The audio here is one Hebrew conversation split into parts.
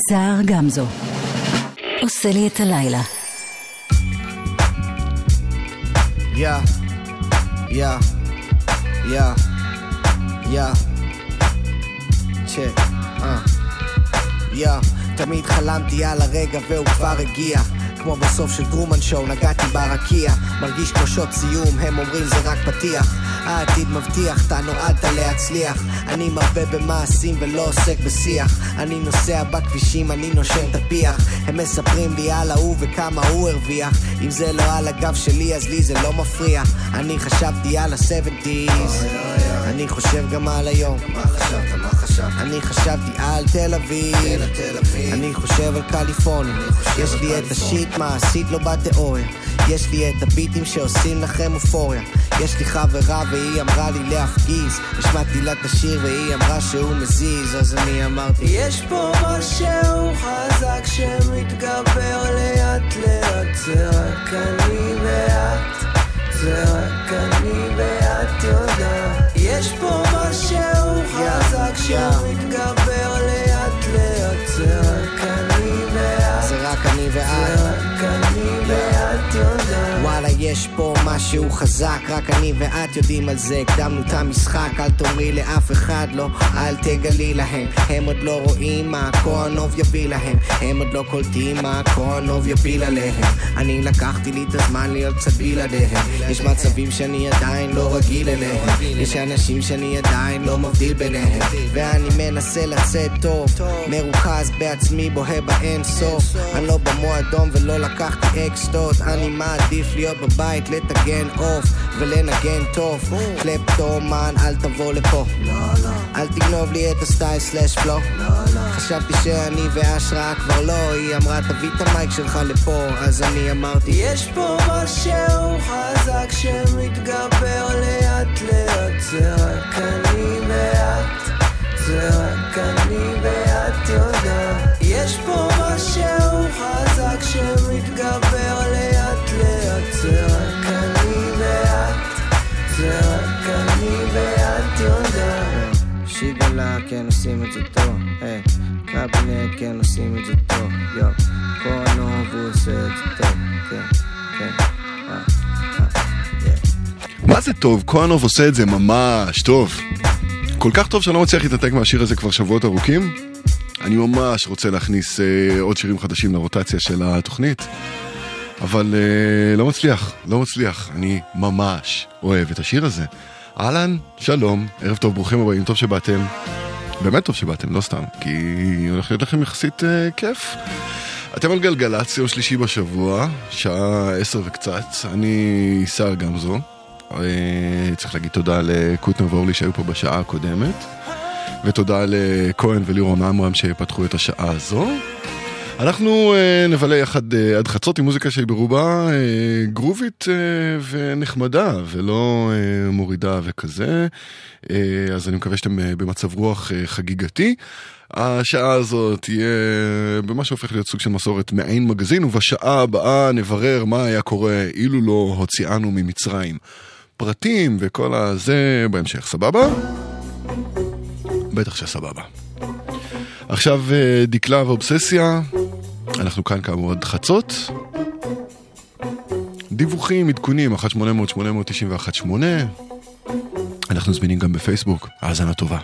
סער גמזו. עושה לי את הלילה. יא, יא, יא, יא, צ'ק, אה, יא, תמיד חלמתי על הרגע והוא כבר הגיע. כמו בסוף של טרומן שואו, נגעתי ברקיע. מרגיש כמו שוט סיום, הם אומרים זה רק פתיח העתיד מבטיח, אתה נועדת להצליח. אני מרבה במעשים ולא עוסק בשיח. אני נוסע בכבישים, אני נושם את הפיח. הם מספרים לי על ההוא וכמה הוא הרוויח. אם זה לא על הגב שלי אז לי זה לא מפריע. אני חשבתי על ה-70's אני חושב גם על היום. מה חשבת? מה חשבת? אני חשבתי על תל אביב. אני חושב על קליפורניה. יש לי את השיט מעשית לא בתיאוריה יש לי את הביטים שעושים לכם אופוריה. יש לי חברה והיא אמרה לי להפגיז. השמעתי לה את השיר והיא אמרה שהוא מזיז אז אני אמרתי יש פה משהו חזק שמתגבר לאט לאט. זה רק אני ואת זה רק אני ואת יודעת. יש פה משהו חזק שמתגבר לאט לאט. זה רק אני ואת זה רק אני ואת וואלה יש פה משהו חזק רק אני ואת יודעים על זה. הקדמנו את המשחק אל תאמרי לאף אחד לא אל תגלי להם. הם עוד לא רואים מה הכהנוב יביא להם. הם עוד לא קולטים מה הכהנוב יפיל עליהם. אני לקחתי לי את הזמן להיות קצת בלעדיהם יש מצבים שאני עדיין לא רגיל אליהם. יש אנשים שאני עדיין לא מבדיל ביניהם. ואני מנסה לצאת טוב מרוכז בעצמי בוהה באין סוף. אני לא במועדון ולא לקחתי אקסטות אני מעדיף להיות בבית לטגן עוף ולנגן טוב. קלפטומן אל תבוא לפה. אל תגנוב לי את הסטייל סלאש פלו חשבתי שאני והשראה כבר לא היא אמרה תביא את המייק שלך לפה. אז אני אמרתי יש פה משהו חזק שמתגבר לאט לאט. זה רק אני ואת זה רק אני ואת יודעת יש פה משהו חזק שמתגבר לאט לאט זה רק אני ואת זה רק אני ואת יודעת שיגלה כן עושים את זה טוב היי קבינט כן עושים את זה טוב יו קורנוב הוא עושה את זה טוב כן כן אה, אה. מה זה טוב? כהנוב עושה את זה ממש טוב. כל כך טוב שאני לא מצליח להתנתק מהשיר הזה כבר שבועות ארוכים. אני ממש רוצה להכניס אה, עוד שירים חדשים לרוטציה של התוכנית, אבל אה, לא מצליח, לא מצליח. אני ממש אוהב את השיר הזה. אהלן, שלום, ערב טוב, ברוכים הבאים, טוב שבאתם. באמת טוב שבאתם, לא סתם, כי הולך להיות לכם יחסית אה, כיף. אתם על גלגלצ, יום שלישי בשבוע, שעה עשר וקצת, אני סער גמזו. אה, צריך להגיד תודה לקוטנר ואורלי שהיו פה בשעה הקודמת, ותודה לכהן ולירון עמרם שפתחו את השעה הזו. אנחנו uh, נבלה יחד uh, עד חצות עם מוזיקה שהיא ברובה uh, גרובית uh, ונחמדה ולא uh, מורידה וכזה, uh, אז אני מקווה שאתם uh, במצב רוח uh, חגיגתי. השעה הזאת תהיה במה שהופך להיות סוג של מסורת מעין מגזין, ובשעה הבאה נברר מה היה קורה אילו לא הוציאנו ממצרים. פרטים וכל הזה בהמשך, סבבה? בטח שסבבה. עכשיו דקלה ואובססיה, אנחנו כאן כאמור עד חצות. דיווחים, עדכונים, 1-800-891-8. אנחנו זמינים גם בפייסבוק, האזנה טובה.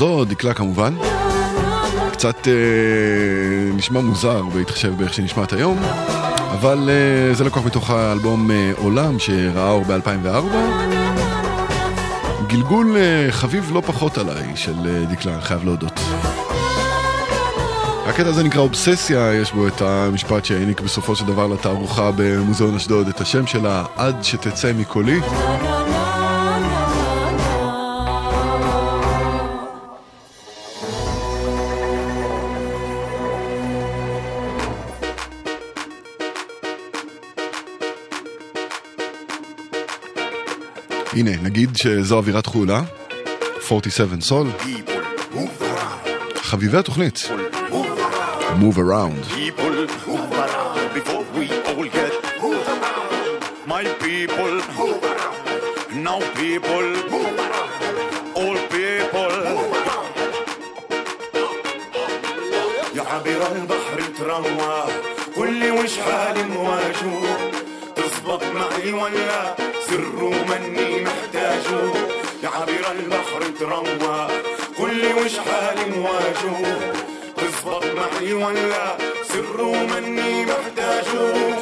זו דקלה כמובן. קצת אה, נשמע מוזר בהתחשב באיך שנשמעת היום, אבל אה, זה לקוח מתוך האלבום אה, עולם שראה אור ב-2004. גלגול אה, חביב לא פחות עליי של אה, דקלה, אני חייב להודות. הקטע הזה נקרא אובססיה, יש בו את המשפט שהעניק בסופו של דבר לתערוכה במוזיאון אשדוד את השם שלה, עד שתצא מקולי. הנה, נגיד שזו אווירת חולה, 47 סול, חביבי התוכנית, Move Around. people move around before we all get move around. My people move around. Now people move around. All people move around. يا عبر البحر تروى قولي وش حالي مواجه تزبط معي ولا سر مني محتاجه يا عبر البحر تروى. قولي وش حالي مواجه تزبط معي ولا سر مني محتاجه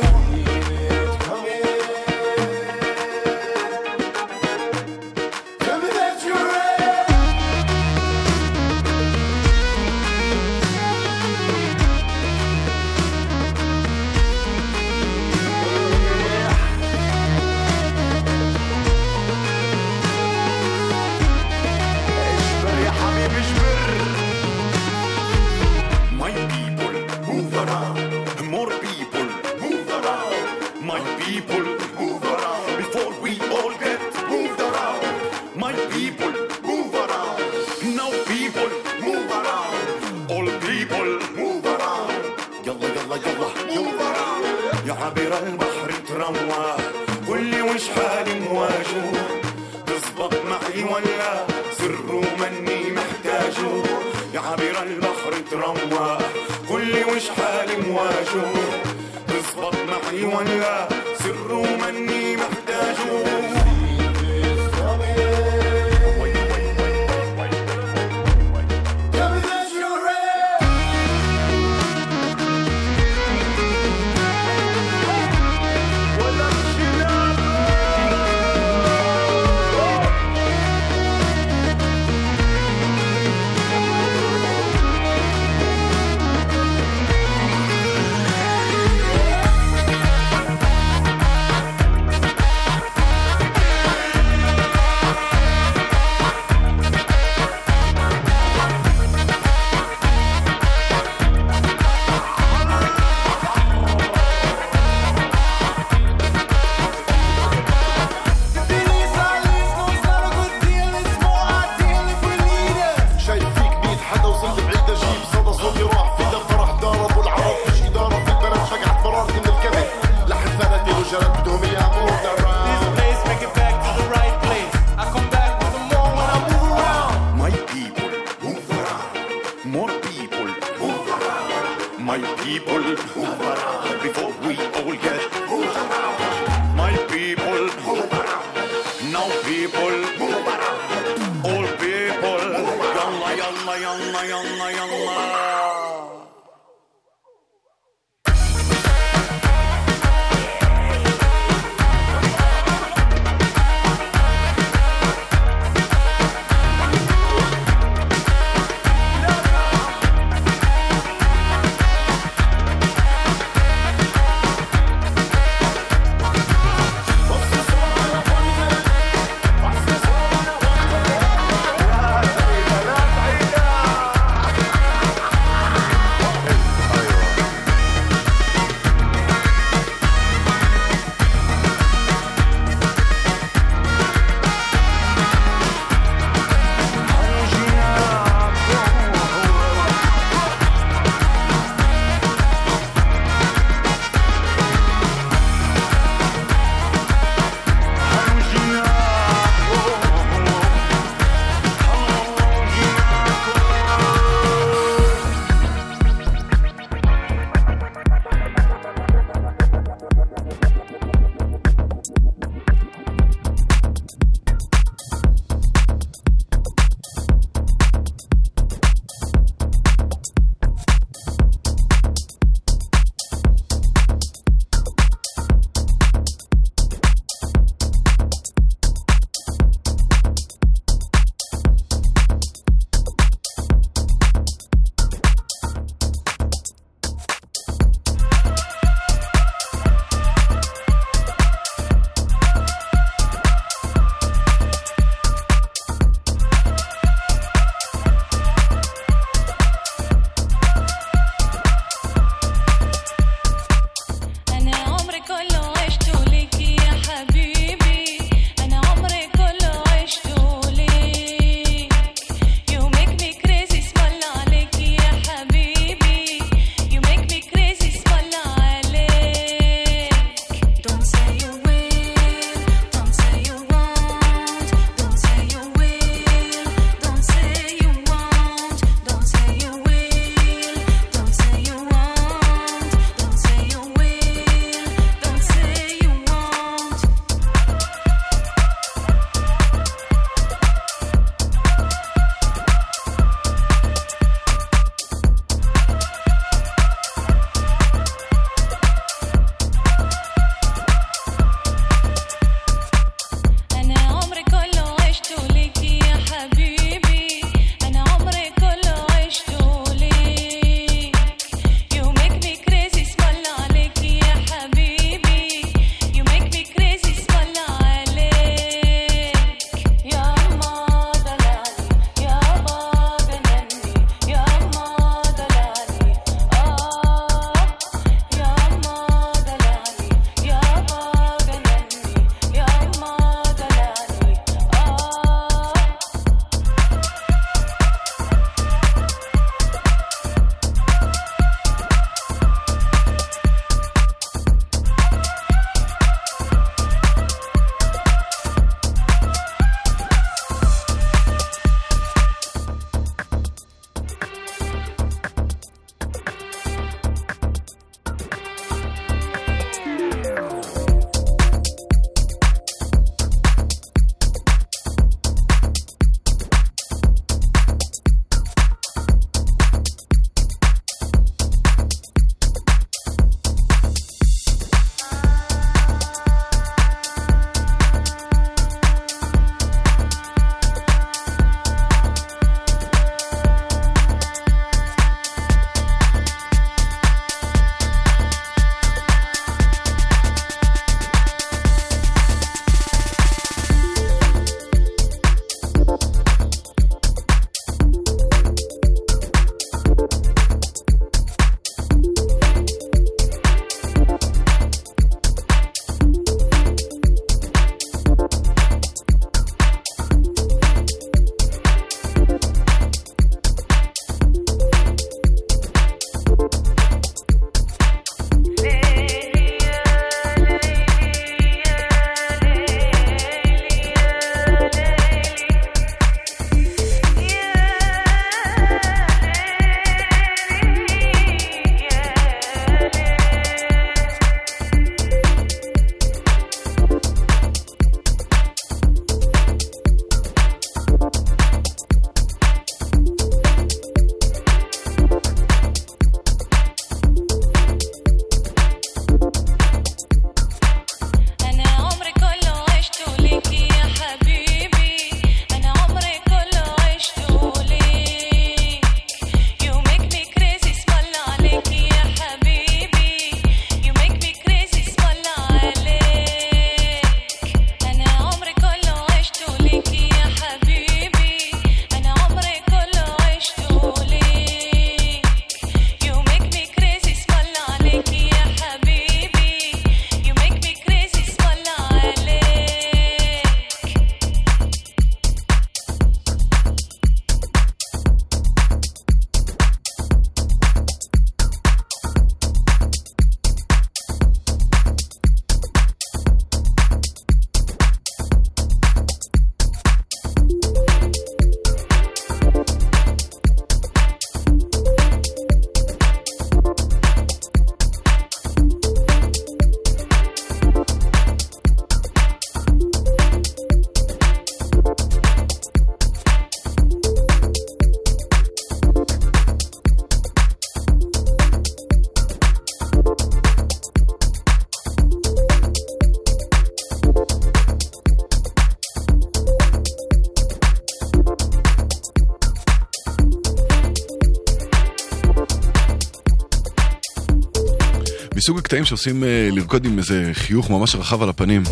מסוג הקטעים שעושים אה, לרקוד עם איזה חיוך ממש רחב על הפנים.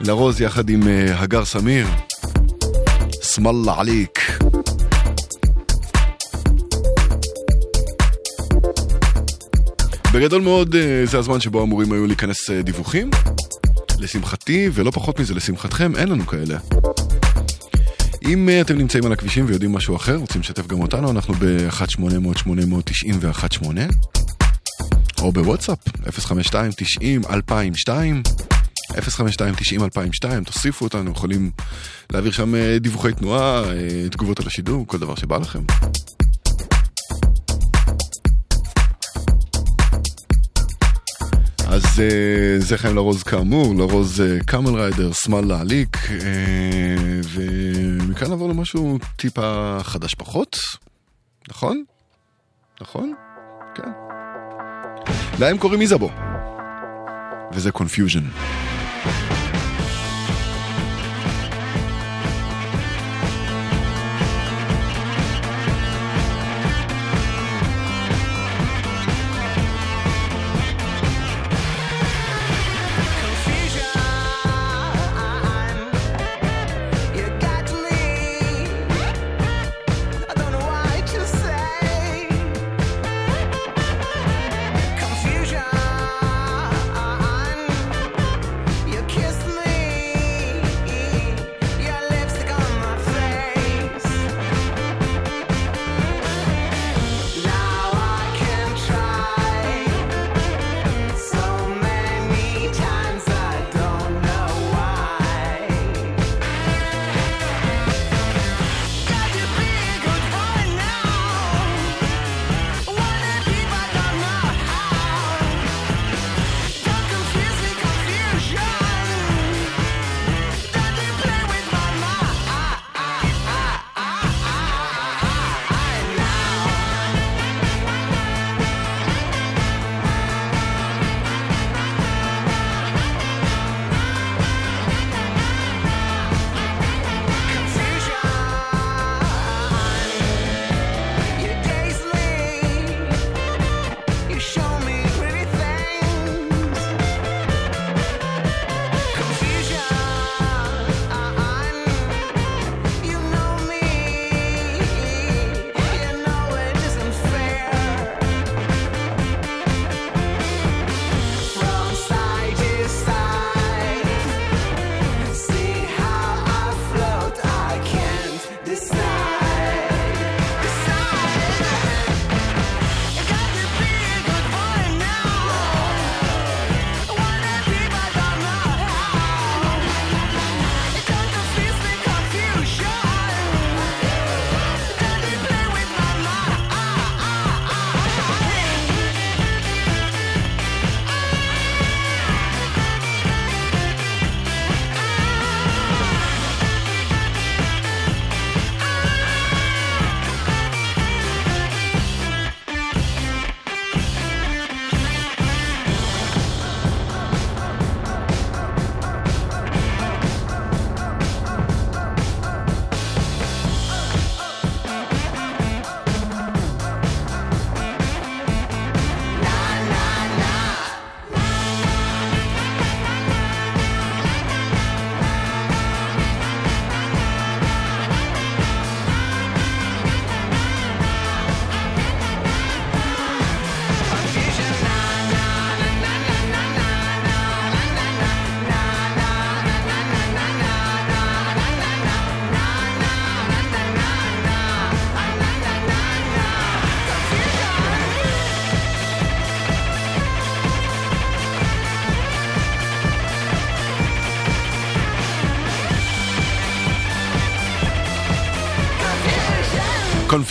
לרוז יחד עם אה, הגר סמיר, סמאללה עליק. בגדול מאוד אה, זה הזמן שבו אמורים היו להיכנס אה, דיווחים. לשמחתי, ולא פחות מזה לשמחתכם, אין לנו כאלה. אם אה, אתם נמצאים על הכבישים ויודעים משהו אחר, רוצים לשתף גם אותנו, אנחנו ב-1-800-890-118 או בוואטסאפ, 052-90-2002 052-90-2002, תוסיפו אותנו, יכולים להעביר שם אה, דיווחי תנועה, אה, תגובות על השידור, כל דבר שבא לכם. אז אה, זה חיים לרוז כאמור, לרוז קאמל ריידר, סמל להעליק, אה, ומכאן נעבור למשהו טיפה חדש פחות, נכון? נכון? כן. להם קוראים איזבו, וזה קונפיוז'ן.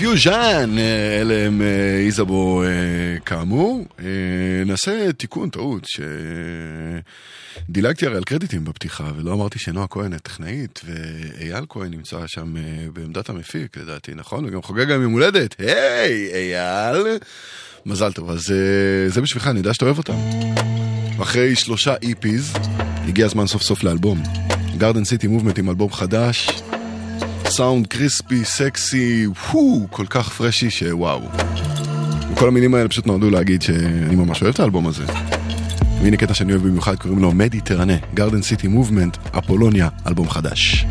confusion, אה, אלה הם אה, איזבו אה, כאמור. נעשה תיקון, טעות, שדילגתי הרי על קרדיטים בפתיחה, ולא אמרתי שנועה כהן הטכנאית, ואייל כהן נמצא שם בעמדת המפיק, לדעתי, נכון? וגם חוגג גם יום הולדת. היי, אייל! מזל טוב, אז זה בשבילך, אני יודע שאתה אוהב אותם. אחרי שלושה EPs, הגיע הזמן סוף סוף לאלבום. Garden City Movement עם אלבום חדש. סאונד קריספי, סקסי, וואו, כל כך פרשי שוואו. כל המילים האלה פשוט נועדו להגיד שאני ממש אוהב את האלבום הזה. והנה קטע שאני אוהב במיוחד, קוראים לו מדיטרנה, גרדן סיטי מובמנט, אפולוניה, אלבום חדש.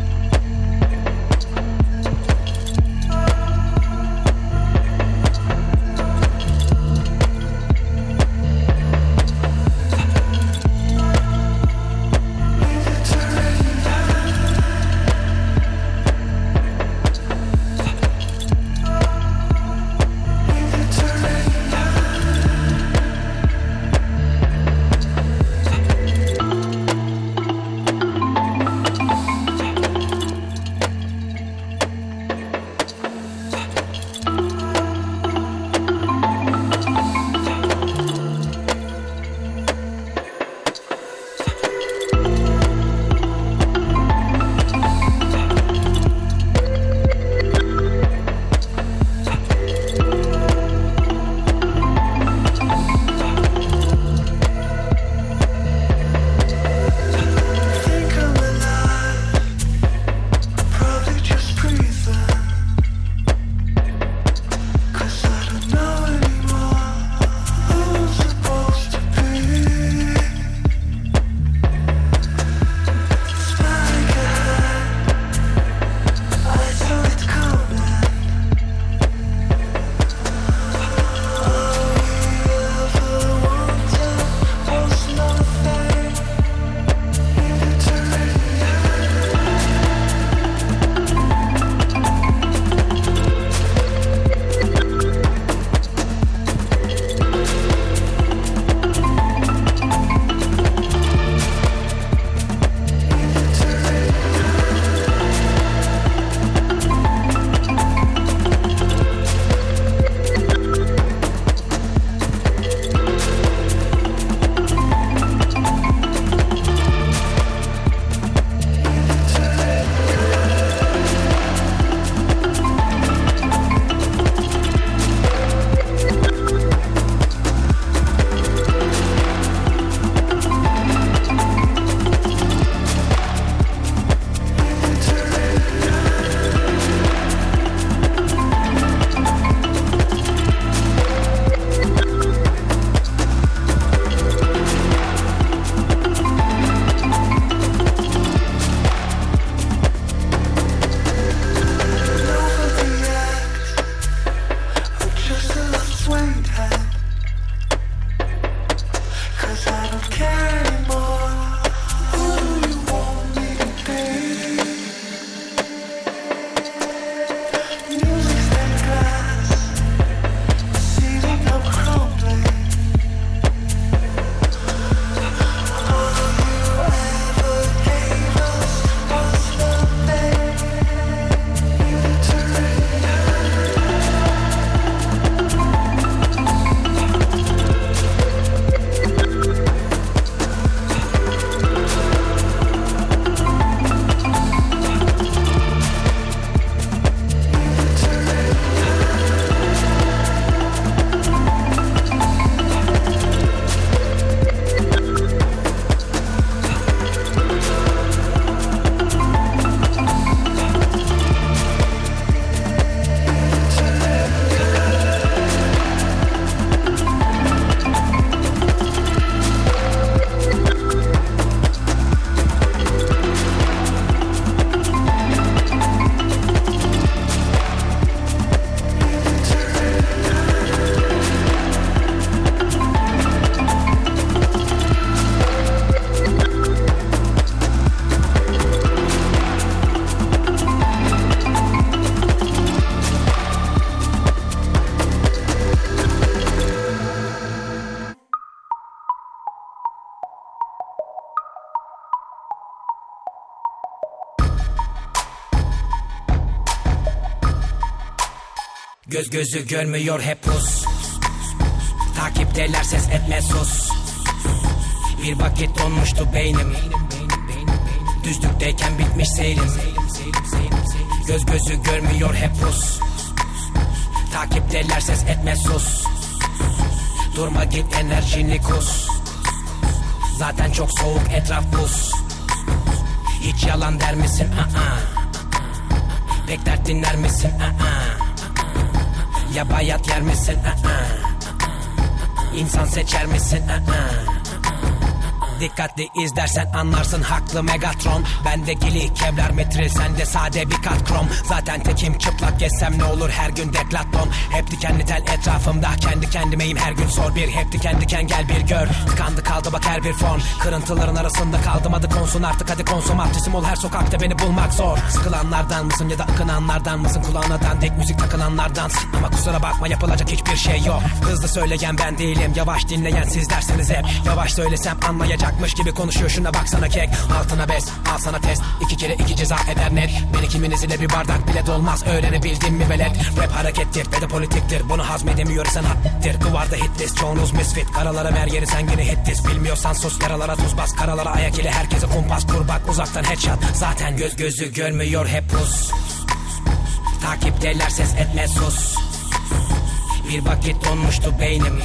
Gözü görmüyor hep pus Takipteler ses etme sus Bir vakit donmuştu beynim Düzlükteyken bitmiş seyrim Göz gözü görmüyor hep pus Takipteler ses etme sus Durma git enerjini kus Zaten çok soğuk etraf buz Hiç yalan der misin? Aa. Pek dert dinler misin? Aa. Ya bayat yer misin? Ah, ah, ah, İnsan seçer misin? Dikkatli izlersen anlarsın haklı Megatron. Bende gili kevlar metril sende sade bir kat krom. Zaten tekim çıplak gezsem ne olur her gün deklatlon Hep dikenli tel etrafımda kendi kendimeyim her gün sor bir. Hep diken diken gel bir gör Tıkandı kaldı bak her bir fon. Kırıntıların arasında kaldım adı konsun artık hadi konsumatrisim ol her sokakta beni bulmak zor. Sıkılanlardan mısın ya da akınanlardan mısın? Kulağına dandik müzik takılanlardan. Ama kusura bakma yapılacak hiçbir şey yok. Hızlı söyleyen ben değilim yavaş dinleyen sizlersiniz hep. Yavaş söylesem anlayacakmış gibi konuşuyor. Şuna baksana kek Altına bes al sana test. İki kere iki ceza eder net. Beni kiminiz ile bir bardak bile dolmaz. Öğrenebildin mi velet? Rap harekettir ve de politiktir. Bunu hazmedemiyorsan hattir. Kıvarda hit list çoğunuz misfit. Karalara ver yeri sen yine hit list. Bilmiyorsan sus yaralara tuz bas. Karalara ayak ile herkese kumpas. Kur bak uzaktan headshot. Zaten göz gözü görmüyor hep pus. Takipteler ses etme sus. Bir vakit donmuştu beynim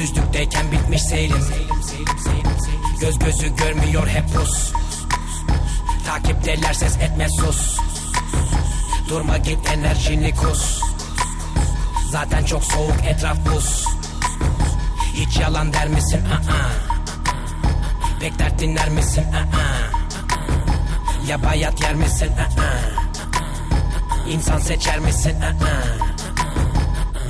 Düzlükteyken bitmiş seyrim Göz gözü görmüyor hep pus Takipteler ses etme sus Durma git enerjini kus Zaten çok soğuk etraf buz Hiç yalan der misin? Aa. Pek dert dinler misin? Aa. Ya bayat yer misin? Aa. İnsan seçer misin? Aa.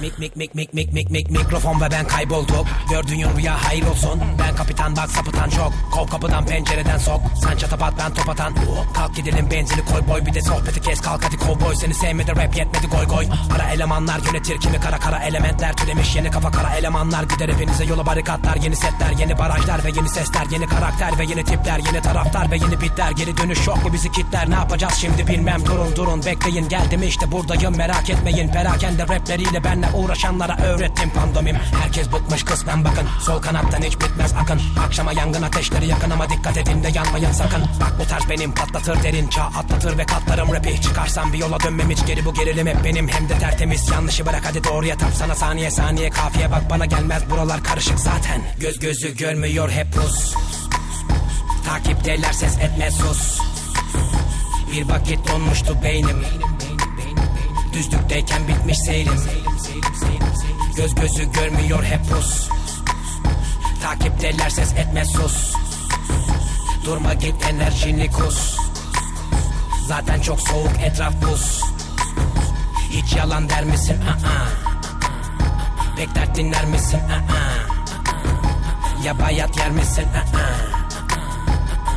Mik mik mik mik mik mik mik. Mikrofon ve ben kaybolduk Gördüğün rüya hayır olsun. Ben kapitan bak sapıtan çok. Kov kapıdan pencereden sok. Sen çatapat ben top atan. Kalk gidelim benzini koy boy. Bir de sohbeti kes kalk hadi kovboy. Seni sevmedi rap yetmedi goy goy. Ara elemanlar yönetir kimi kara kara elementler Türemiş. Yeni kafa kara elemanlar Gider hepinize. Yola barikatlar Yeni setler yeni barajlar ve yeni sesler. Yeni karakter ve yeni tipler Yeni taraftar ve yeni bitler. Geri dönüş yok mu bizi kitler? Ne yapacağız şimdi bilmem. Durun durun bekleyin. Geldim işte buradayım. Merak etmeyin. Perakende rapleriyle benle uğraşanlara öğrettim pandomim. Herkes bıkmış kısmen bakın. Sol kanattan hiç bitmez akın. Akşama yangın ateşleri yakın ama dikkat edin de yanmayın sakın. Bak bu tarz benim patlatır derin çağ atlatır ve katlarım. Rapi Çıkarsam bir yola dönmem hiç geri bu gerilim hep benim. Hem de tertemiz yanlışı bırak hadi doğruya tap. Sana saniye saniye kafiye bak bana gelmez. Buralar karışık zaten. Göz gözü görmüyor hep pus Takipteler ses etme sus. Bir vakit donmuştu beynim Düzlükteyken bitmiş seyrim Göz gözü görmüyor hep pus Takipteler ses etme sus Durma git enerjini kus Zaten çok soğuk etraf buz Hiç yalan der misin? Aa. Pek dert dinler misin? Aa. Ya bayat yer misin? Aa.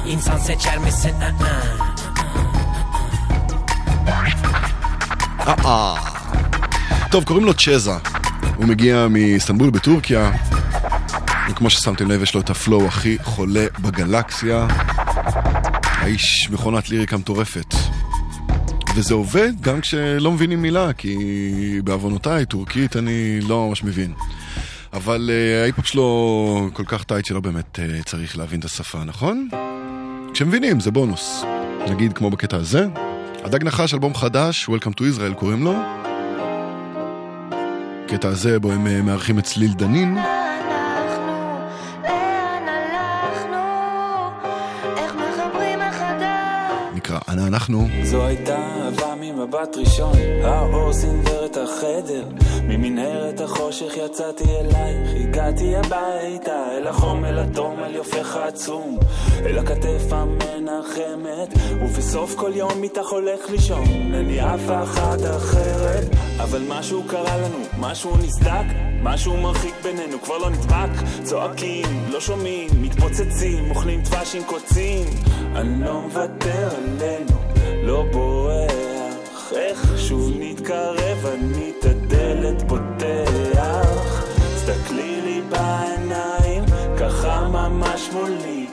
İnsan seçer misin? Aa. אה, טוב, קוראים לו Ceza. הוא מגיע מאיסטנבול בטורקיה. וכמו ששמתם לב, יש לו את ה flow הכי חולה בגלקסיה. האיש מכונת ליריקה מטורפת. וזה עובד גם כשלא מבינים מילה, כי בעוונותיי, טורקית אני לא ממש מבין. אבל אה, ההיפ-הופ שלו כל כך tight שלא באמת צריך להבין את השפה, נכון? כשמבינים, זה בונוס. נגיד כמו בקטע הזה, הדג נחש, אלבום חדש, Welcome to Israel קוראים לו. קטע הזה בו הם אה, מארחים את צליל דנין. נקרא אנה אנחנו. זו הייתה אהבה ממבט ראשון, האור סינוור את החדר, ממנהרת החושך יצאתי אלייך, הגעתי הביתה, אל החום, אל התום, אל יופייך העצום, אל הכתף המנחמת, ובסוף כל יום איתך הולך לישון, אין לי אף אחת אחרת, אבל משהו קרה לנו, משהו נסדק, משהו מרחיק בינינו, כבר לא נדבק, צועקים, לא שומעים, מתפוצצים, אוכלים דבש עם קוצים, אני לא מוותר עלינו, לא איך שוב נתקרב, אני את הדלת פותח, תסתכלי לי בעיניים, ככה ממש מולי,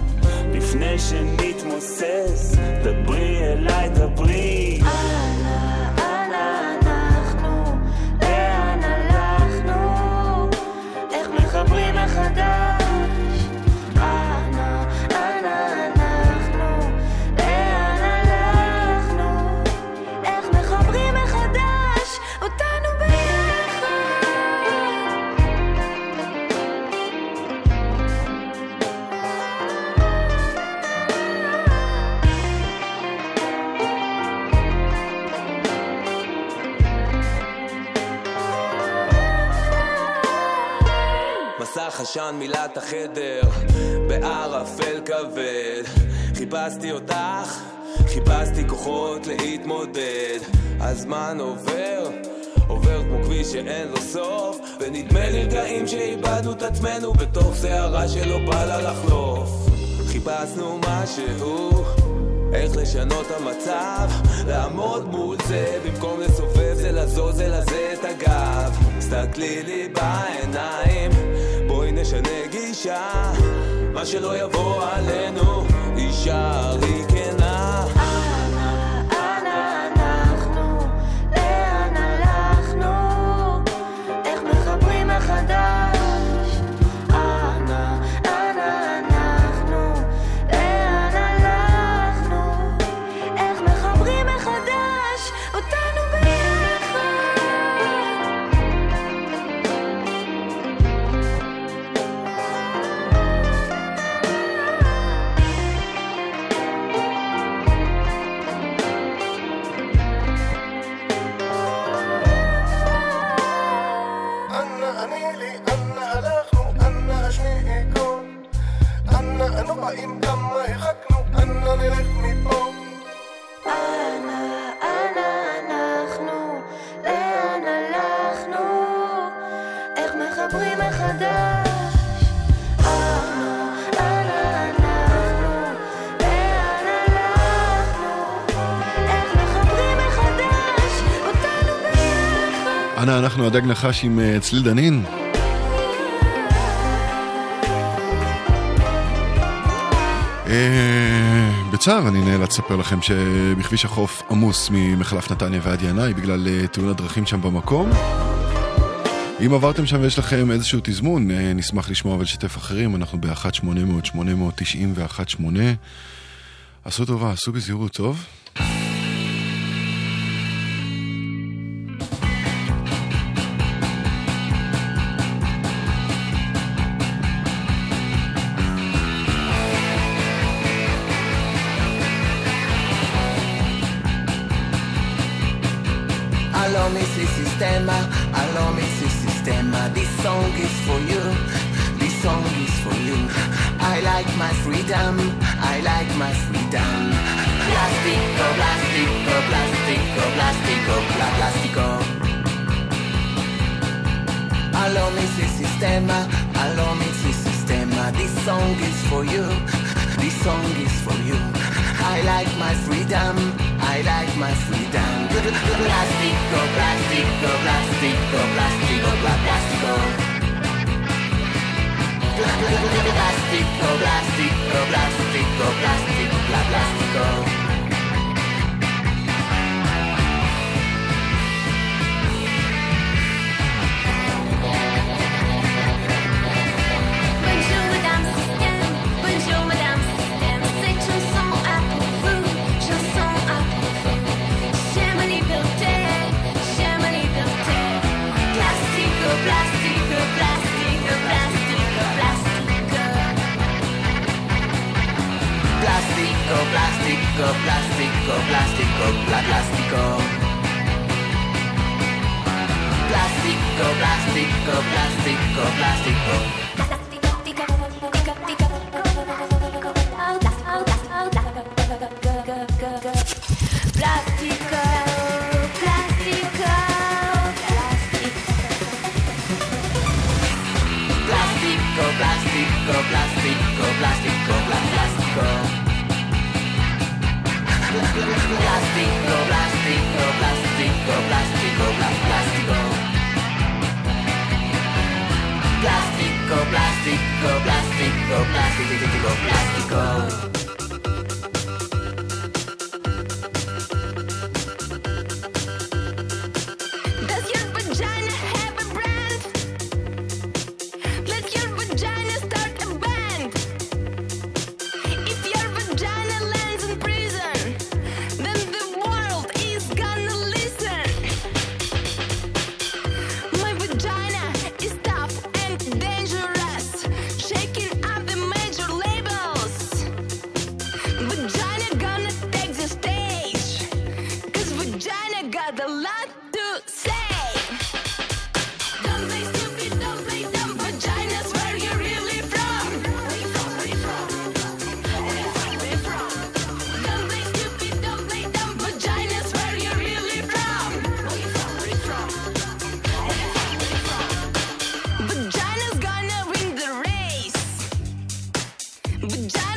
לפני שנתמוסס, דברי אליי, דברי. מחדש. עשן מילא את החדר בערפל כבד. חיפשתי אותך, חיפשתי כוחות להתמודד. הזמן עובר, עובר כמו כביש שאין לו סוף ונדמה לי רגעים שאיבדנו את עצמנו בתוך סערה שלא בא לה לחלוף. חיפשנו משהו איך לשנות המצב, לעמוד מול זה במקום לסובב זה לזוז זה לזה את הגב. סתכלי לי בעיניים, בואי נשנה גישה מה שלא יבוא עלינו, יישארי אנה אנחנו הדג נחש עם אה, צליל דנין. אה, בצער אני נאלץ לספר לכם שבכביש החוף עמוס ממחלף נתניה ועד ינאי בגלל אה, תאונת דרכים שם במקום. אם עברתם שם ויש לכם איזשהו תזמון, נשמח לשמוע ולשתף אחרים, אנחנו ב-1-800-890 ו-1-8. עשו טובה, עשו בזהירות טוב. Sistema, allow me see sistema. This song is for you, this song is for you. I like my freedom, I like my freedom. Plastico, oh, plastico, oh, plastico, oh, plastico, bla plastico. Allow me see sistema, allow me see sistema. This song is for you, this song is for you. I like my freedom, I like my sweet and good plástico, plástico, plástico, plástico, plástico. Plástico, plástico, plástico, plástico, plástico, plástico. plástico, plástico, plástico, plástico, plástico. Plástico, plástico, plástico, plástico. Plástico, plástico, plástico, plástico, plástico. Plástico, plástico, plástico, plástico, plástico. die.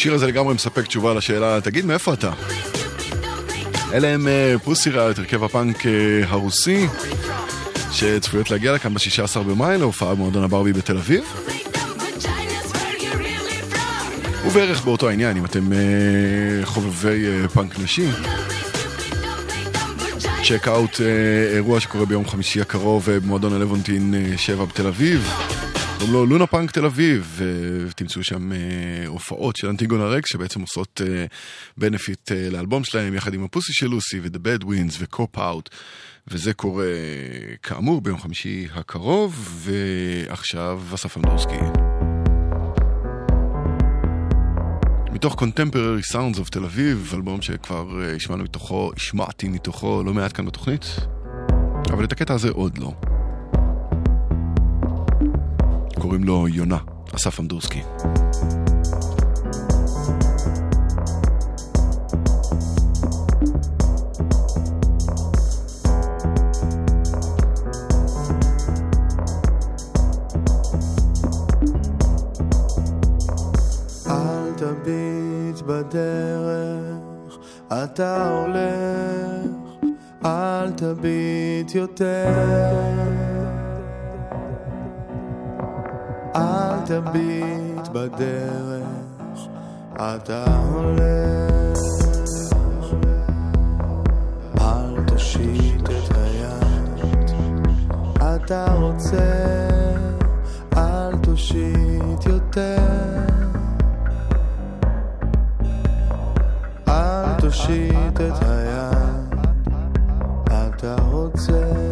השיר הזה לגמרי מספק תשובה לשאלה, תגיד מאיפה אתה? אלה הם אה, פוסי ראיות, הרכב הפאנק אה, הרוסי, שצפויות להגיע לכאן ב-16 במאי להופעה במועדון הברבי בתל אביב. ובערך באותו העניין, אם אתם אה, חובבי פאנק נשי. צ'ק אאוט, אירוע שקורה ביום חמישי הקרוב במועדון הלוונטין 7 בתל אביב. קוראים לו לונה פארק תל אביב, אה, ותמצאו שם אה, הופעות של אנטיגונה רקס, שבעצם עושות אה, benefit לאלבום שלהם, יחד עם הפוסי של לוסי ו The Bad Wins ו Cop Out, וזה קורה כאמור ביום חמישי הקרוב, ועכשיו אסף אמדורסקי. מתוך Contemporary Sounds of תל אביב, אלבום שכבר השמענו מתוכו, השמעתי מתוכו לא מעט כאן בתוכנית, אבל את הקטע הזה עוד לא. קוראים לו יונה, אסף אמדורסקי. אתה הולך, אל תביט יותר. תביט בדרך, אתה הולך. אל תושיט את היד, אתה רוצה, אל תושיט יותר. אל תושיט את היד, אתה רוצה.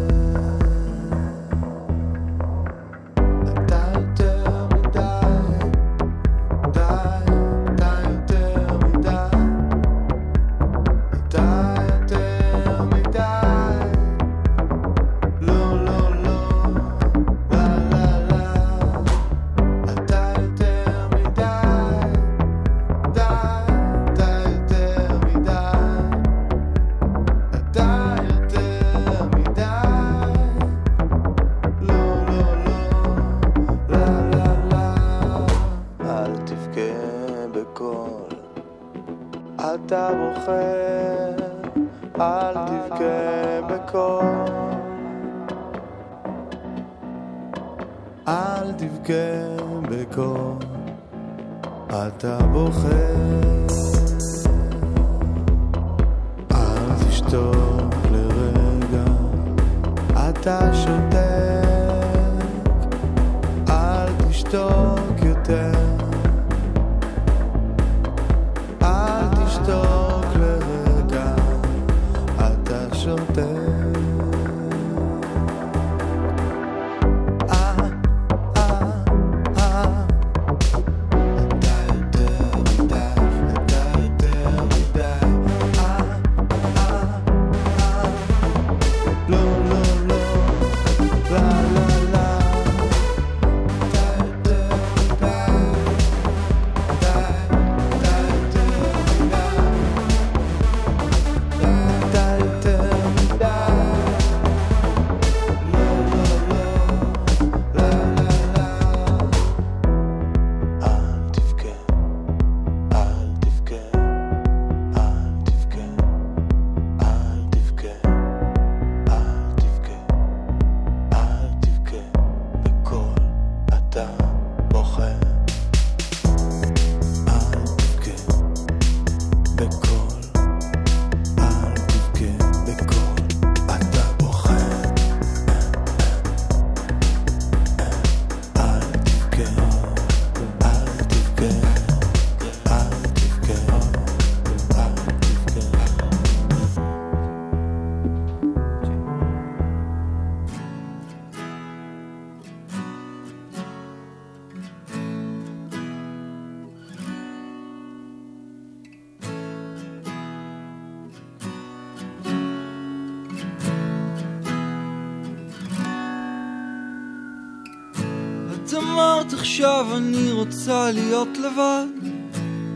עכשיו, אני רוצה להיות לבד.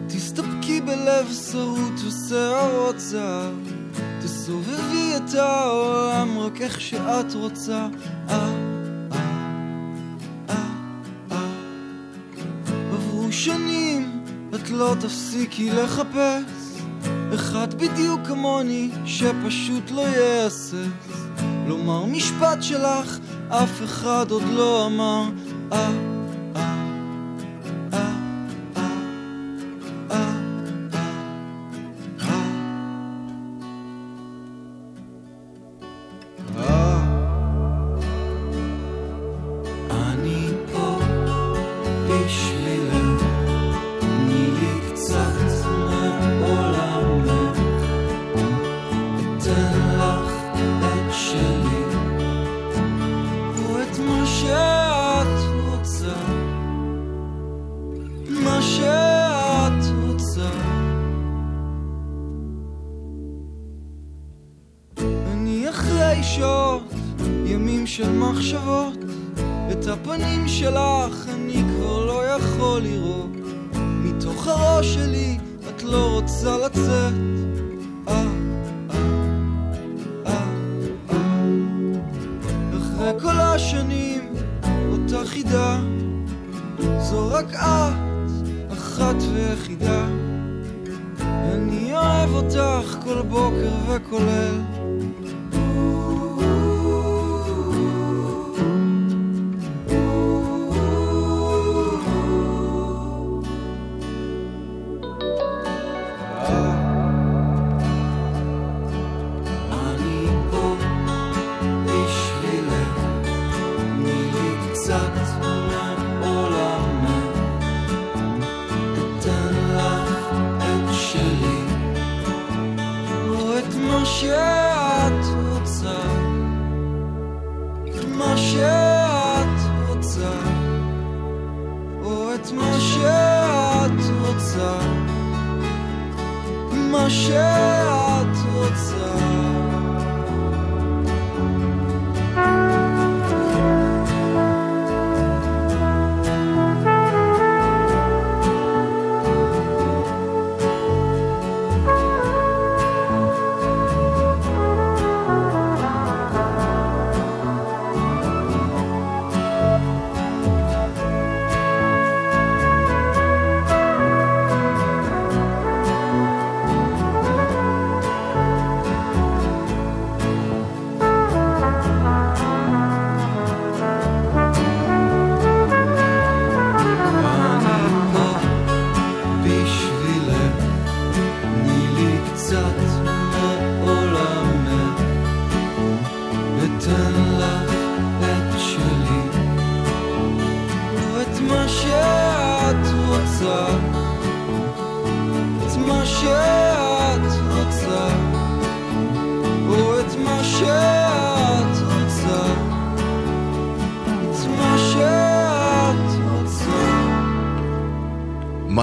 תסתפקי בלב שרוט ושערות זהב. תסובבי את העולם רק איך שאת רוצה. אה, אה, אה, אה. עברו שנים, את לא תפסיקי לחפש. אחד בדיוק כמוני, שפשוט לא יהסס. לומר משפט שלך, אף אחד עוד לא אמר. אה,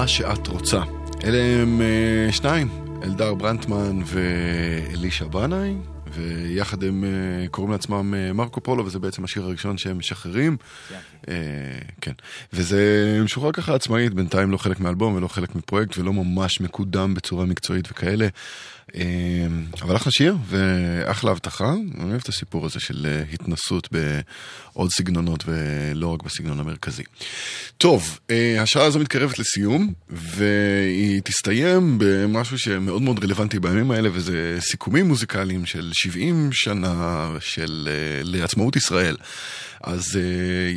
מה שאת רוצה. אלה הם אה, שניים, אלדר ברנטמן ואלישע בנאי, ויחד הם אה, קוראים לעצמם אה, מרקו פולו, וזה בעצם השיר הראשון שהם משחררים. אה, כן. וזה משוחרר ככה עצמאית, בינתיים לא חלק מאלבום ולא חלק מפרויקט, ולא ממש מקודם בצורה מקצועית וכאלה. אה, אבל אחלה שיר, ואחלה הבטחה. אני אוהב את הסיפור הזה של אה, התנסות בעוד סגנונות ולא רק בסגנון המרכזי. טוב, אה, השעה הזו מתקרבת לסיום, והיא תסתיים במשהו שמאוד מאוד רלוונטי בימים האלה, וזה סיכומים מוזיקליים של 70 שנה של אה, לעצמאות ישראל. אז uh,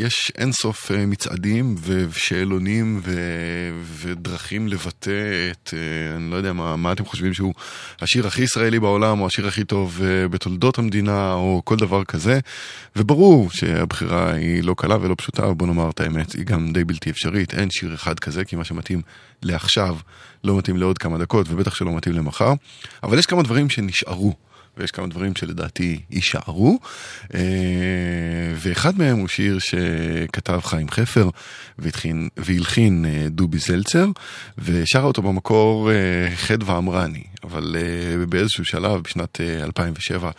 יש אינסוף uh, מצעדים ושאלונים ו... ודרכים לבטא את, uh, אני לא יודע מה, מה אתם חושבים שהוא השיר הכי ישראלי בעולם, או השיר הכי טוב uh, בתולדות המדינה, או כל דבר כזה. וברור שהבחירה היא לא קלה ולא פשוטה, בוא נאמר את האמת, היא גם די בלתי אפשרית. אין שיר אחד כזה, כי מה שמתאים לעכשיו לא מתאים לעוד כמה דקות, ובטח שלא מתאים למחר. אבל יש כמה דברים שנשארו. ויש כמה דברים שלדעתי יישארו, אה, ואחד מהם הוא שיר שכתב חיים חפר והלחין, והלחין אה, דובי זלצר, ושר אותו במקור אה, חדווה אמרני, אבל באיזשהו שלב, בשנת 2007,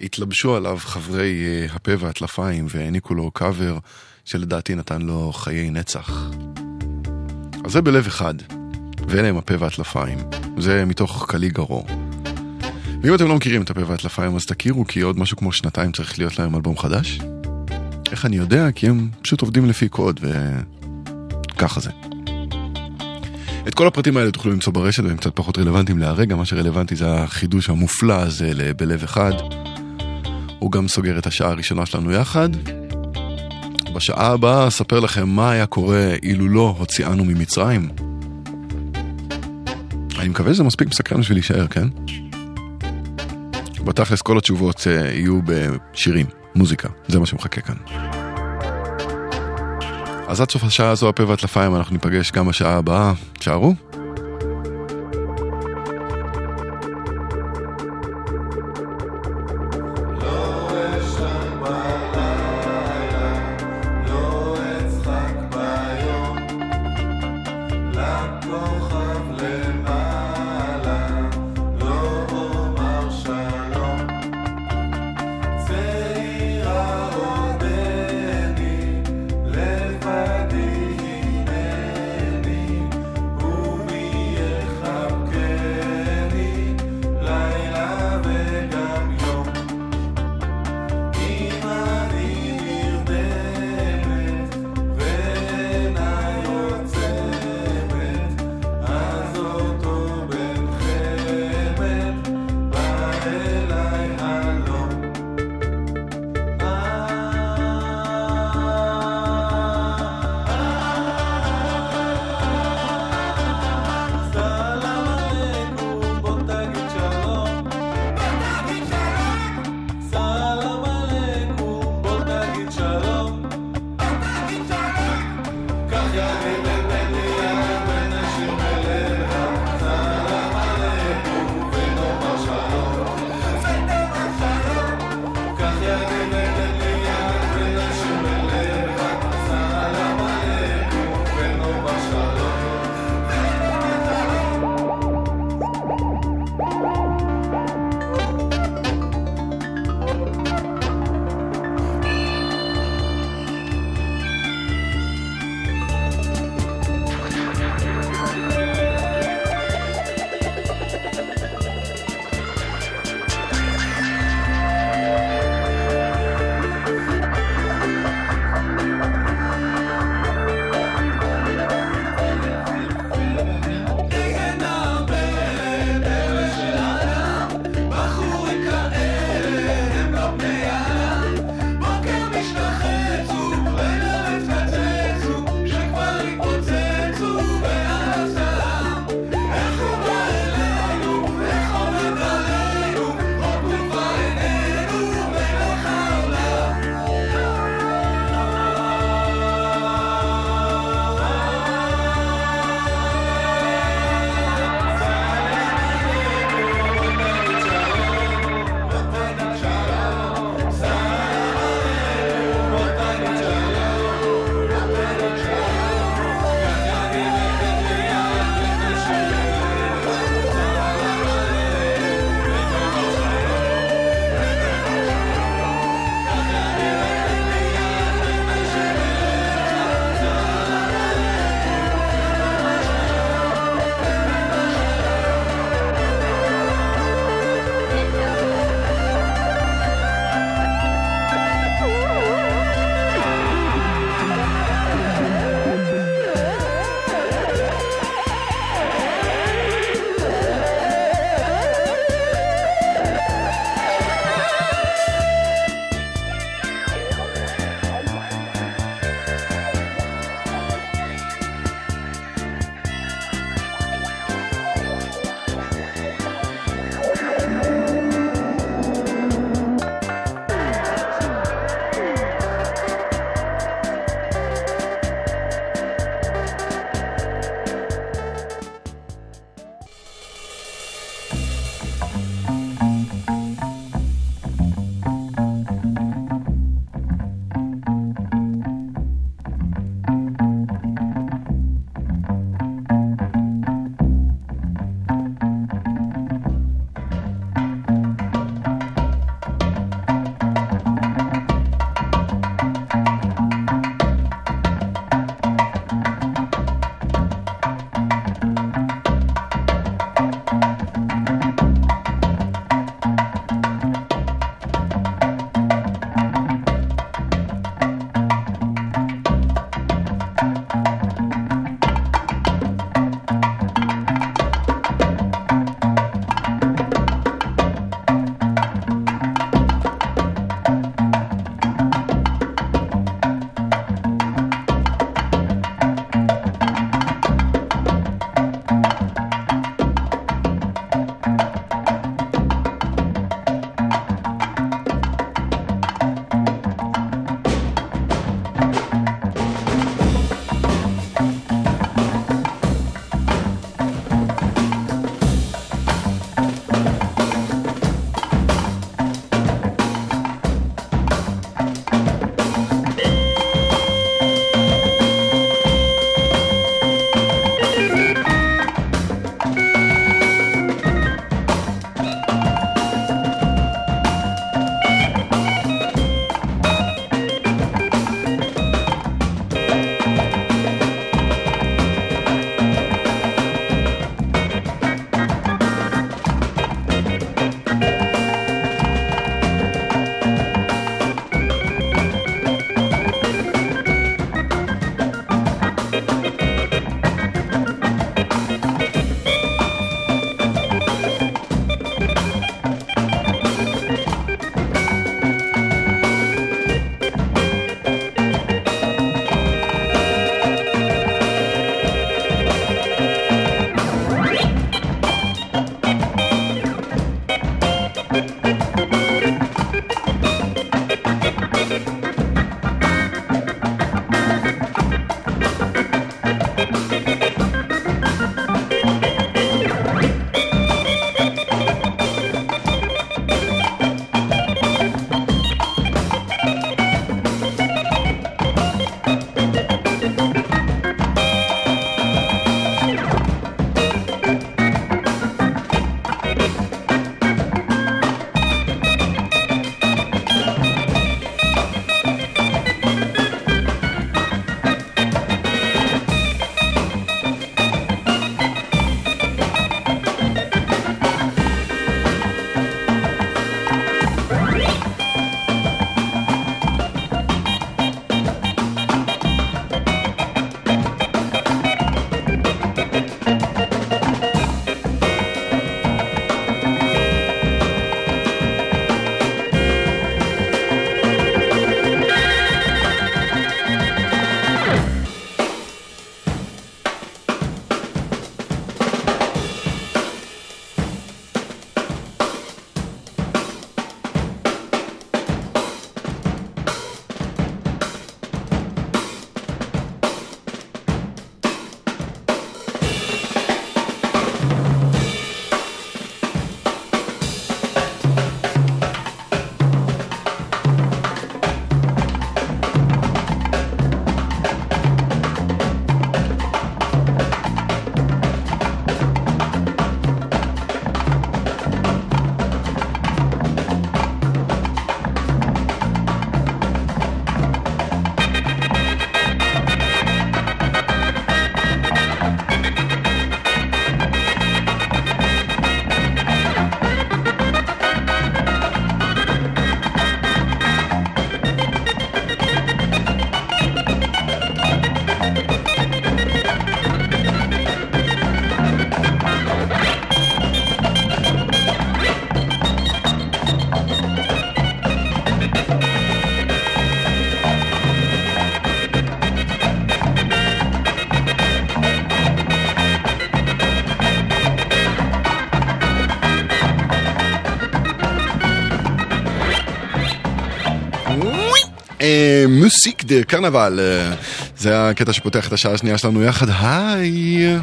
התלבשו עליו חברי הפה והטלפיים והעניקו לו קאבר שלדעתי נתן לו חיי נצח. אז זה בלב אחד, ואלה הם הפה והטלפיים. זה מתוך קליגרו. ואם אתם לא מכירים את הפה והטלפיים אז תכירו כי עוד משהו כמו שנתיים צריך להיות להם אלבום חדש. איך אני יודע? כי הם פשוט עובדים לפי קוד וככה זה. את כל הפרטים האלה תוכלו למצוא ברשת והם קצת פחות רלוונטיים להרגע, מה שרלוונטי זה החידוש המופלא הזה בלב אחד. הוא גם סוגר את השעה הראשונה שלנו יחד. בשעה הבאה אספר לכם מה היה קורה אילו לא הוציאנו ממצרים. אני מקווה שזה מספיק מסקרן בשביל להישאר, כן? בתכלס כל התשובות אה, יהיו בשירים, מוזיקה, זה מה שמחכה כאן. אז עד סוף השעה הזו הפה והטלפיים אנחנו ניפגש גם בשעה הבאה, תשארו. מוסיק דה קרנבל, אה, זה הקטע שפותח את השעה השנייה שלנו יחד, היי,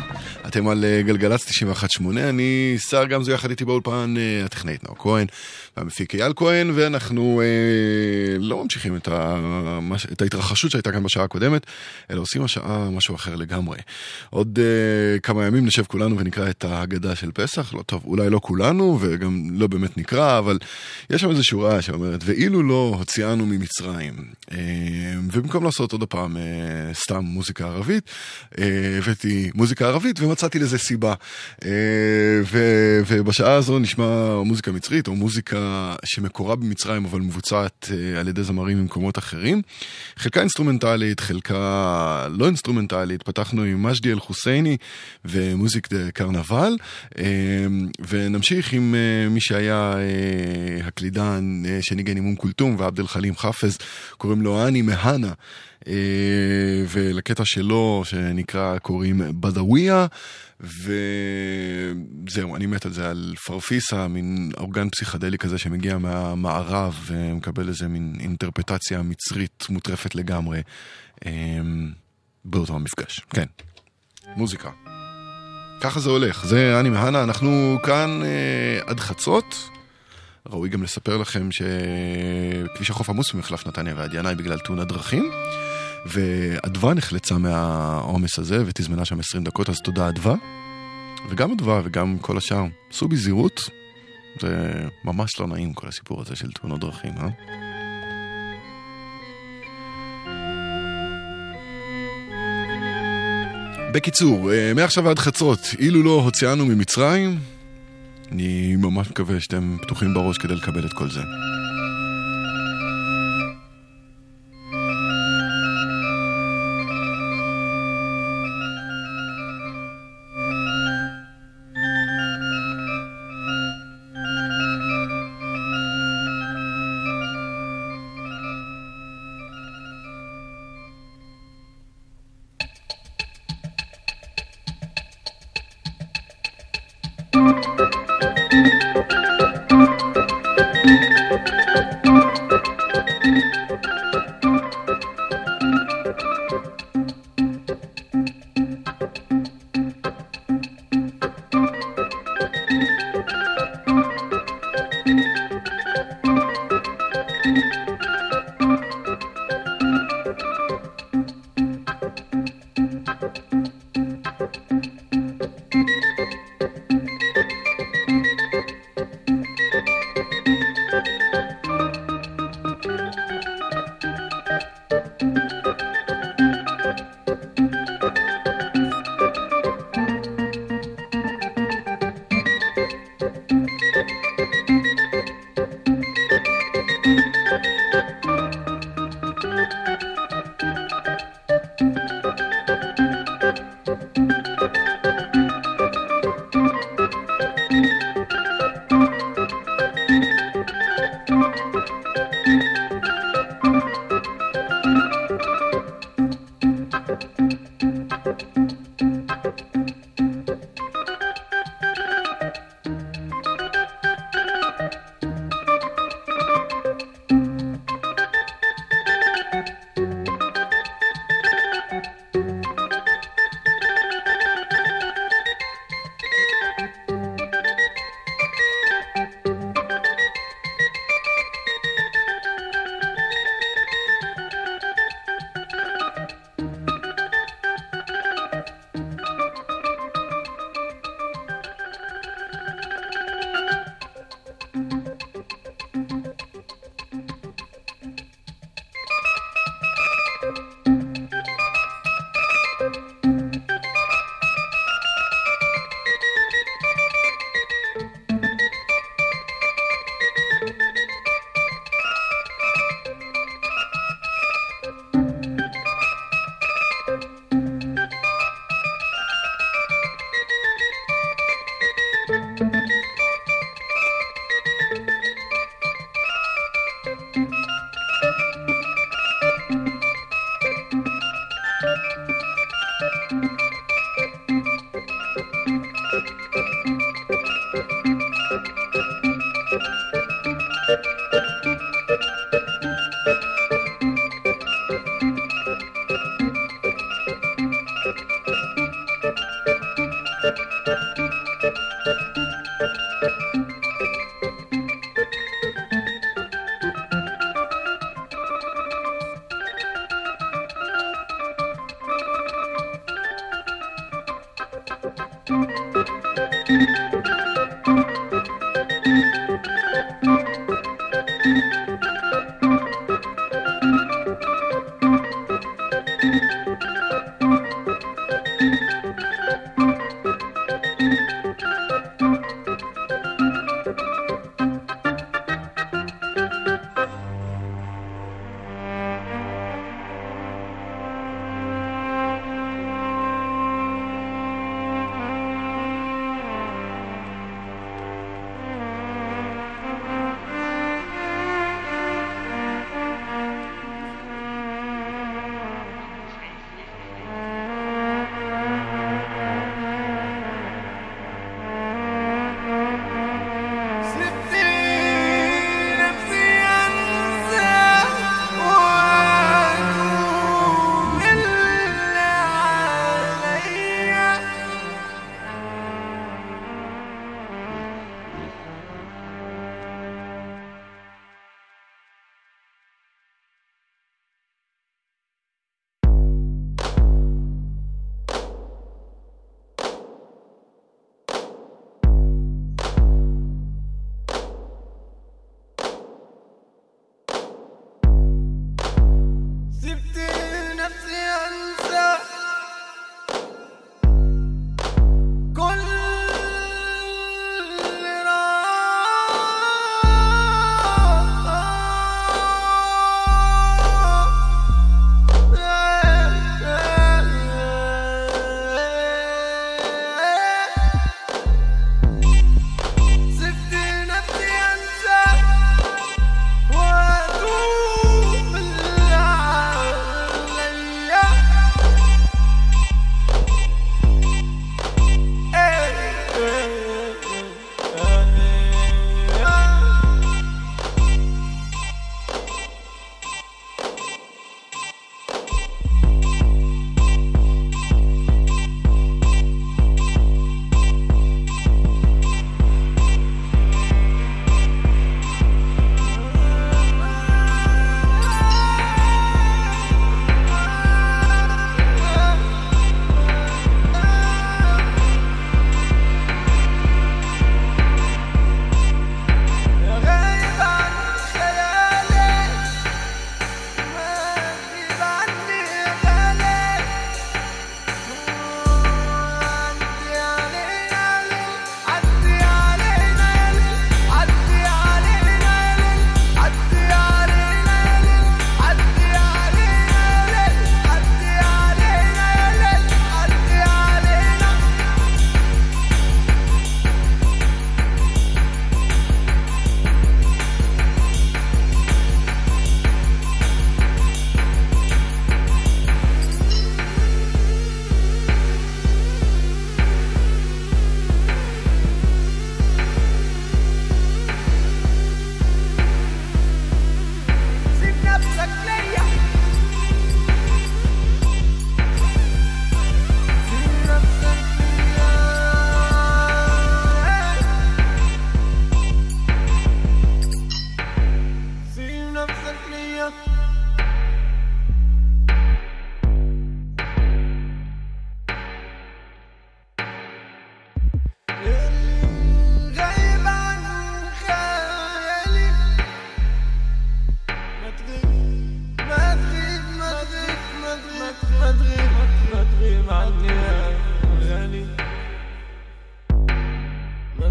אתם על אה, גלגלצ 91.8, אני שר גמזו יחד איתי באולפן, אה, הטכנאית נאור כהן, והמפיק אייל כהן, ואנחנו אה, לא ממשיכים את, ה, מש- את ההתרחשות שהייתה כאן בשעה הקודמת, אלא עושים השעה משהו אחר לגמרי. עוד אה, כמה ימים נשב כולנו ונקרא את ההגדה של פסח, לא טוב, אולי לא כולנו, וגם לא באמת נקרא, אבל יש שם איזו שורה שאומרת, ואילו לא הוציאנו ממצרים. אה, ובמקום לעשות עוד פעם אה, סתם מוזיקה ערבית, אה, הבאתי מוזיקה ערבית ומצאתי לזה סיבה. אה, ו- ובשעה הזו נשמע מוזיקה מצרית, או מוזיקה שמקורה במצרים אבל מבוצעת אה, על ידי זמרים ממקומות אחרים. חלקה אינסטרומנטלית, חלקה לא אינסטרומנטלית. פתחנו עם מג'די אל-חוסייני ו Musique de Carnaval, אה, ונמשיך עם אה, מי שהיה הקלידן שניגן עם אום כולתום ועבד אל חלים חאפז, קוראים לו אני מהנה. ולקטע שלו שנקרא קוראים בדאוויה וזהו, אני מת על זה, על פרפיסה, מין אורגן פסיכדלי כזה שמגיע מהמערב ומקבל איזה מין אינטרפטציה מצרית מוטרפת לגמרי אה, באותו המפגש, כן, מוזיקה. ככה זה הולך, זה אני מהנה, אנחנו כאן אה, עד חצות. ראוי גם לספר לכם שכביש החוף עמוס ממחלף נתניה ועד ינאי בגלל תאונת דרכים. ואדווה נחלצה מהעומס הזה ותזמנה שם 20 דקות, אז תודה אדווה. וגם אדווה וגם כל השאר, עשו בזהירות. זה ממש לא נעים כל הסיפור הזה של תאונות דרכים, אה? בקיצור, אה, מעכשיו עד חצות, אילו לא הוציאנו ממצרים, אני ממש מקווה שאתם פתוחים בראש כדי לקבל את כל זה.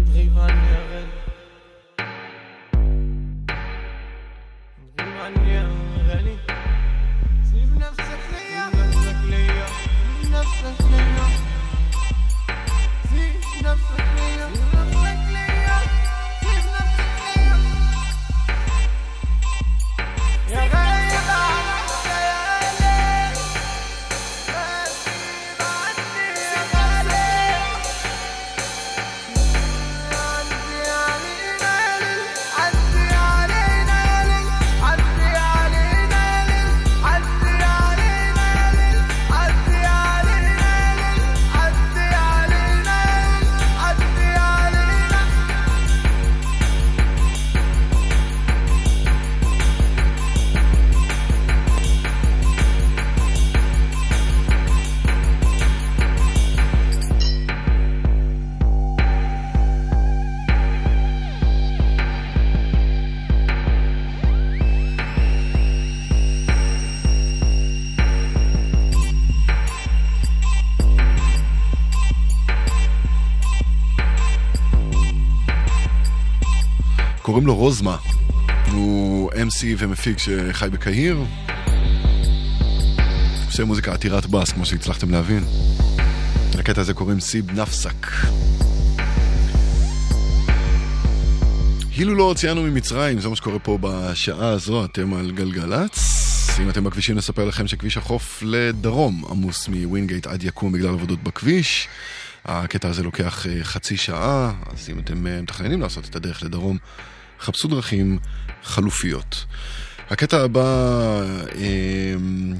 ein Brief an Jaren. Ein Brief an Jaren. Sieben Nächte Kleer. Sieben Nächte Kleer. Sieben Nächte Kleer. רוזמה. הוא MC ומפיק שחי בקהיר. עושה מוזיקה עתירת בס, כמו שהצלחתם להבין. לקטע הזה קוראים סיב נפסק. הילו לא הוציאנו ממצרים, זה מה שקורה פה בשעה הזו, אתם על גלגלצ. אם אתם בכבישים נספר לכם שכביש החוף לדרום עמוס מווינגייט עד יקום בגלל עבודות בכביש. הקטע הזה לוקח אה, חצי שעה, אז אם אתם אה, מתכננים לעשות את הדרך לדרום, חפשו דרכים חלופיות. הקטע הבא אה,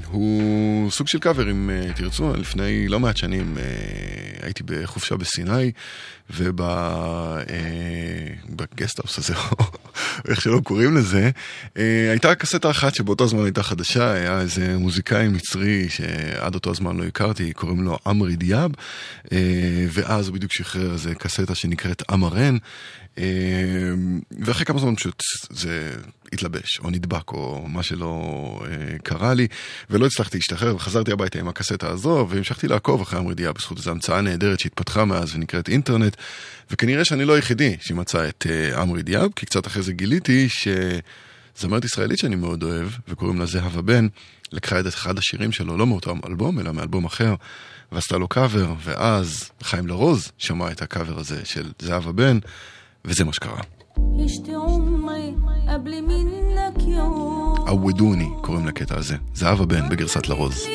הוא סוג של קאבר, אם אה, תרצו. לפני לא מעט שנים אה, הייתי בחופשה בסיני, ובגסטהאוס הזה, או איך שלא קוראים לזה, אה, הייתה קסטה אחת שבאותו זמן הייתה חדשה, היה איזה מוזיקאי מצרי שעד אותו זמן לא הכרתי, קוראים לו עמרו דיאב, אה, ואז הוא בדיוק שחרר איזה קסטה שנקראת אמרן. אה, ואחרי כמה זמן פשוט זה התלבש, או נדבק, או מה שלא אה, קרה לי, ולא הצלחתי להשתחרר, וחזרתי הביתה עם הקסטה הזו, והמשכתי לעקוב אחרי המרידיה בזכות איזו המצאה נהדרת שהתפתחה מאז ונקראת אינטרנט, וכנראה שאני לא היחידי שמצא את אה, עמרי דיאב, כי קצת אחרי זה גיליתי שזמרת ישראלית שאני מאוד אוהב, וקוראים לה זהבה בן, לקחה את אחד השירים שלו, לא מאותו אלבום, אלא מאלבום אחר, ועשתה לו קאבר, ואז חיים לרוז שמע את הקאבר הזה של זהבה בן, וזה מה שקרה. עוודוני קוראים לקטע הזה, זהבה בן בגרסת לרוז.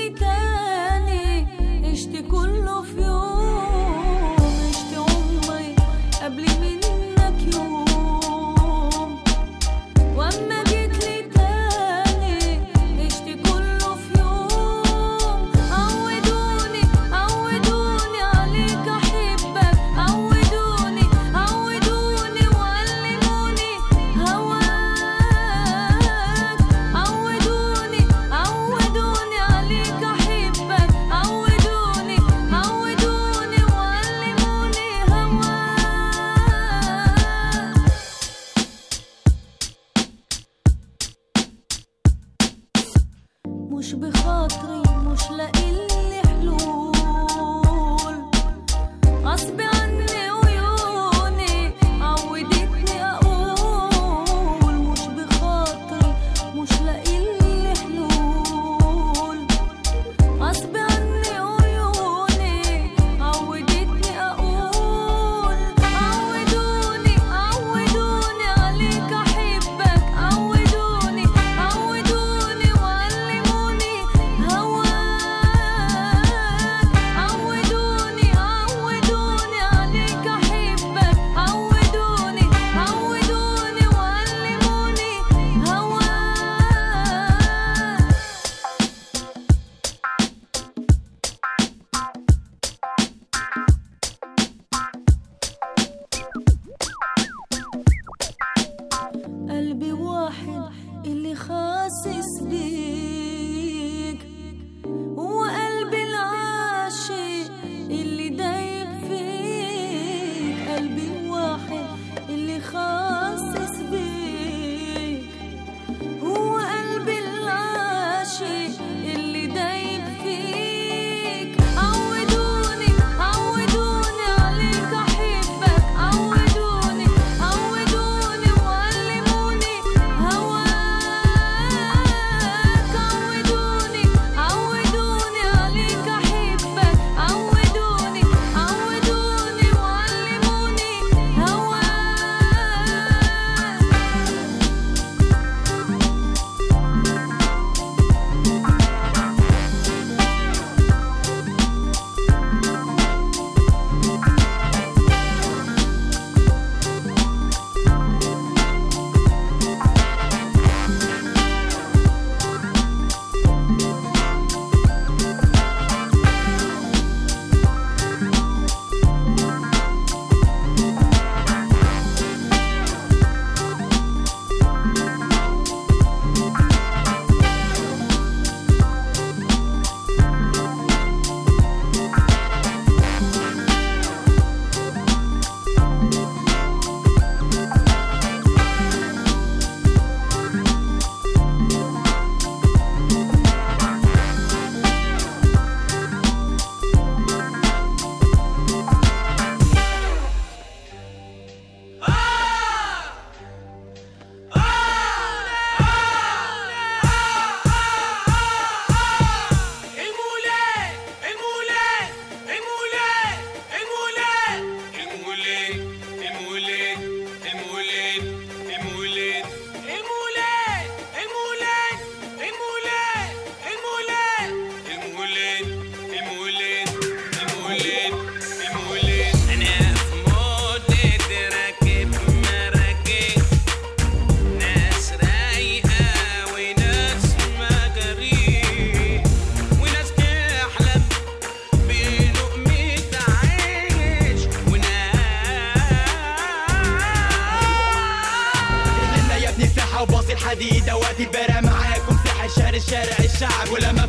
الشارع الشعب ولما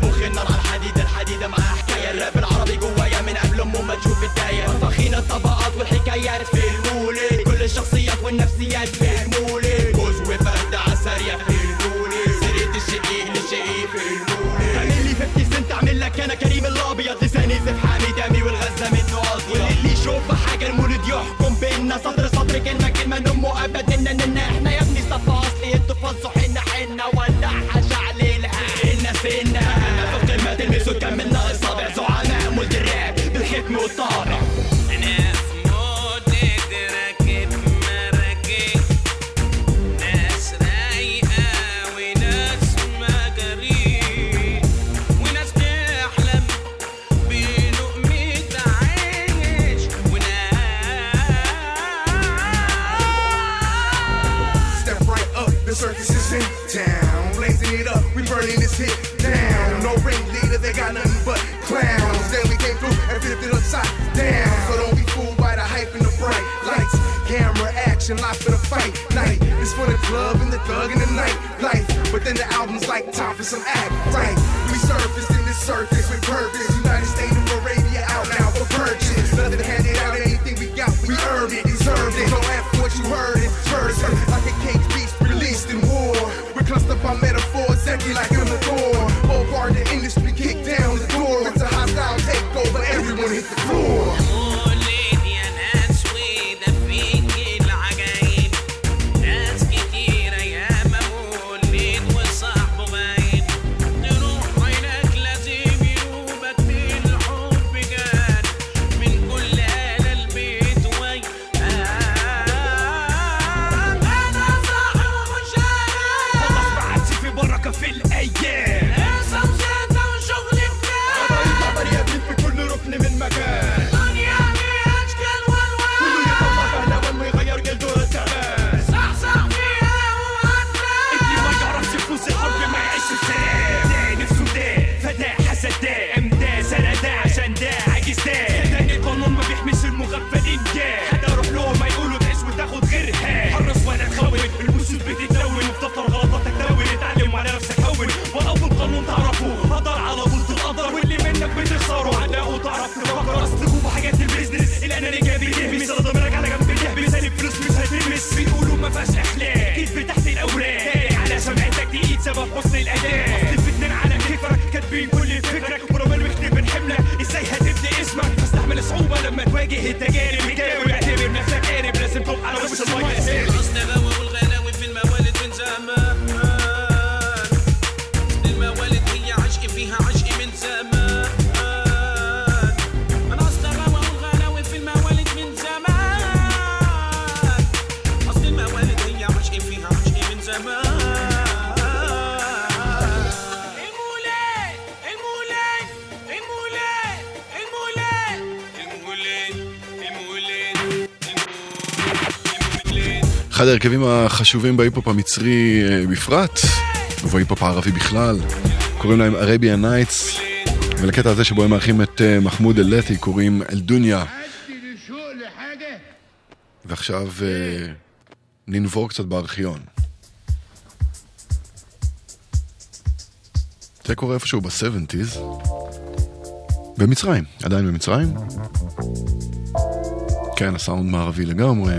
like time for some act right. We surfaced in the circus with purpose. אחד ההרכבים החשובים בהיפ-הופ המצרי אה, בפרט, ובהיפ-הופ הערבי בכלל, קוראים להם Arabian Nights, ולקטע הזה שבו הם מארחים את אה, מחמוד אל-לטי קוראים אל-דוניה. ועכשיו אה, ננבור קצת בארכיון. זה קורה איפשהו ב-70's. במצרים, עדיין במצרים. כן, הסאונד מערבי לגמרי.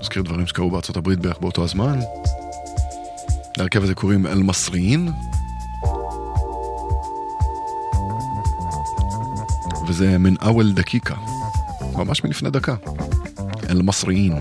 נזכיר דברים שקרו בארצות הברית בערך באותו הזמן. להרכב הזה קוראים אל-מסריין. וזה מן אוול דקיקה, ממש מלפני דקה. אל-מסריין.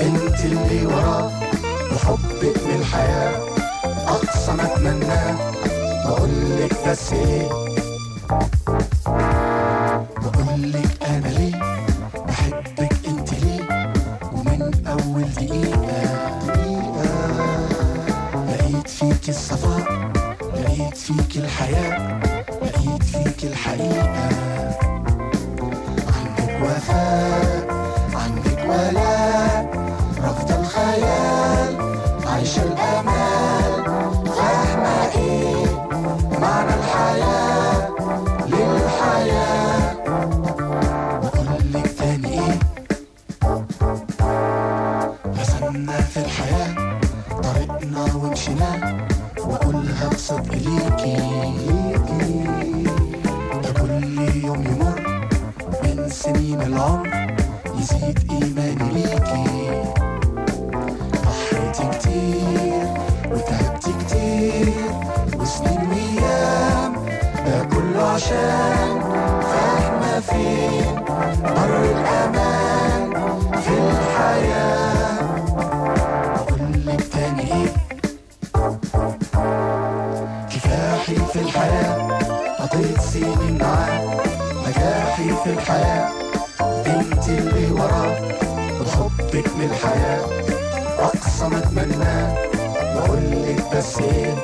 انت اللي وراه وحبك للحياة. أقصى ما أتمناه بقولك بس إيه؟ بقولك Well, وراه وحبك للحياة أقصى ما أتمناه بقولك بس إيه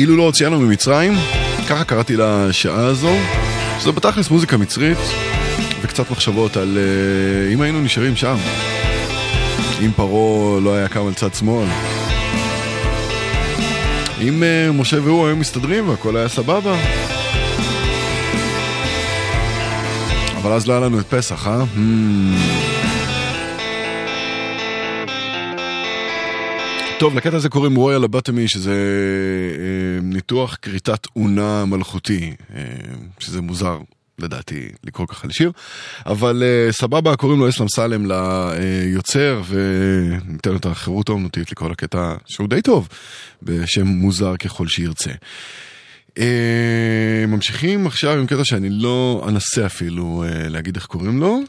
אילו לא הוציאנו ממצרים, ככה קראתי לשעה הזו, שזו בתכלס מוזיקה מצרית, וקצת מחשבות על אה, אם היינו נשארים שם. אם פרעה לא היה קם על צד שמאל. אם אה, משה והוא היו מסתדרים והכל היה סבבה. אבל אז לא היה לנו את פסח, אה? Hmm. טוב, לקטע הזה קוראים רויאל הבטמי, שזה אה, ניתוח כריתת אונה מלכותי, אה, שזה מוזר לדעתי לקרוא ככה לשיר, אבל אה, סבבה, קוראים לו אסלאם סלם ליוצר, וניתן לו את החירות האומנותית לקרוא לקטע שהוא די טוב, בשם מוזר ככל שירצה. אה, ממשיכים עכשיו עם קטע שאני לא אנסה אפילו אה, להגיד איך קוראים לו.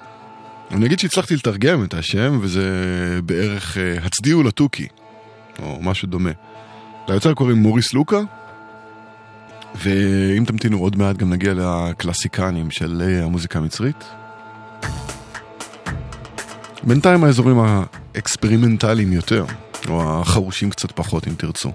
אני אגיד שהצלחתי לתרגם את השם, וזה בערך הצדיעו לתוכי, או משהו דומה. ליוצר קוראים מוריס לוקה, ואם תמתינו עוד מעט גם נגיע לקלאסיקנים של המוזיקה המצרית. בינתיים האזורים האקספרימנטליים יותר, או החרושים קצת פחות אם תרצו.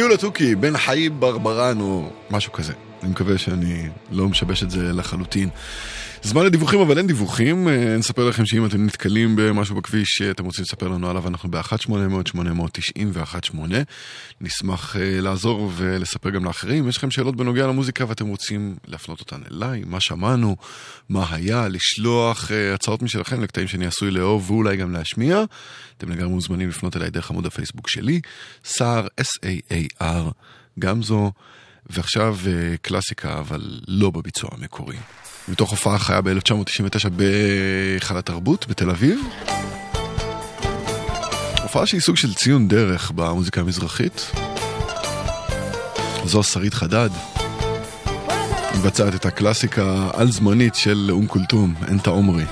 הצדיעו לתוכי, בן חי ברברן או משהו כזה. אני מקווה שאני לא משבש את זה לחלוטין. זמן לדיווחים, אבל אין דיווחים. אה, נספר לכם שאם אתם נתקלים במשהו בכביש שאתם רוצים לספר לנו עליו, אנחנו ב-1800-891-8. נשמח אה, לעזור ולספר גם לאחרים. יש לכם שאלות בנוגע למוזיקה ואתם רוצים להפנות אותן אליי, מה שמענו, מה היה, לשלוח אה, הצעות משלכם לקטעים שאני עשוי לאהוב ואולי גם להשמיע. אתם לגמרי מוזמנים לפנות אליי דרך עמוד הפייסבוק שלי, סער, S-A-A-R, גם זו. ועכשיו אה, קלאסיקה, אבל לא בביצוע המקורי. מתוך הופעה חיה ב-1999 בהיכל התרבות בתל אביב. הופעה שהיא סוג של ציון דרך במוזיקה המזרחית. זו שרית חדד. מבצעת את הקלאסיקה על-זמנית של אום כולתום, אנטה עומרי.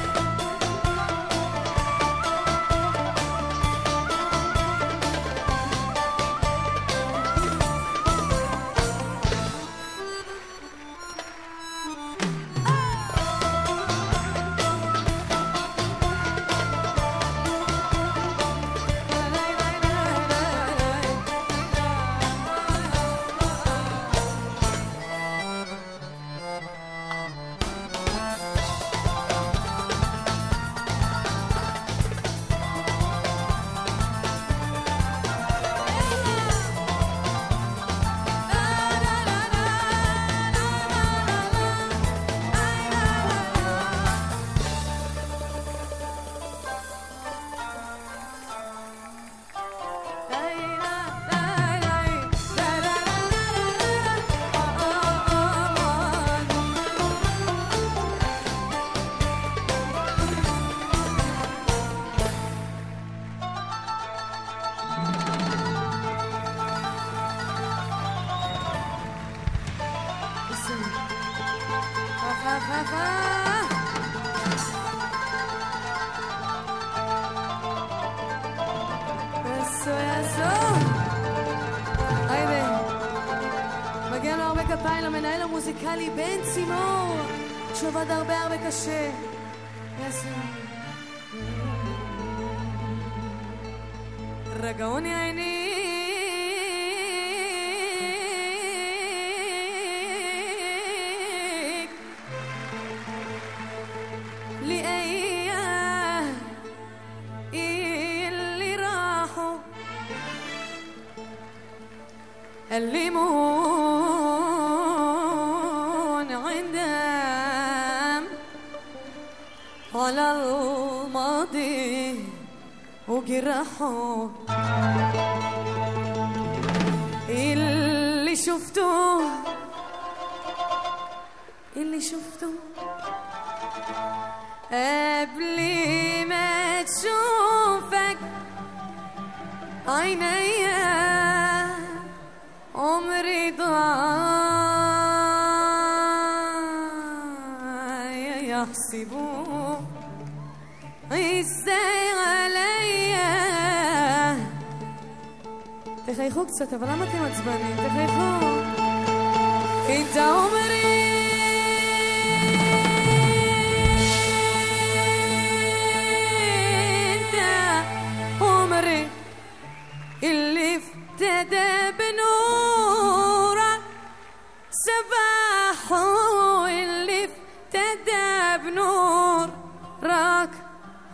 بنورك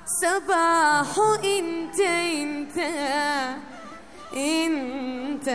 سباح انت انت انت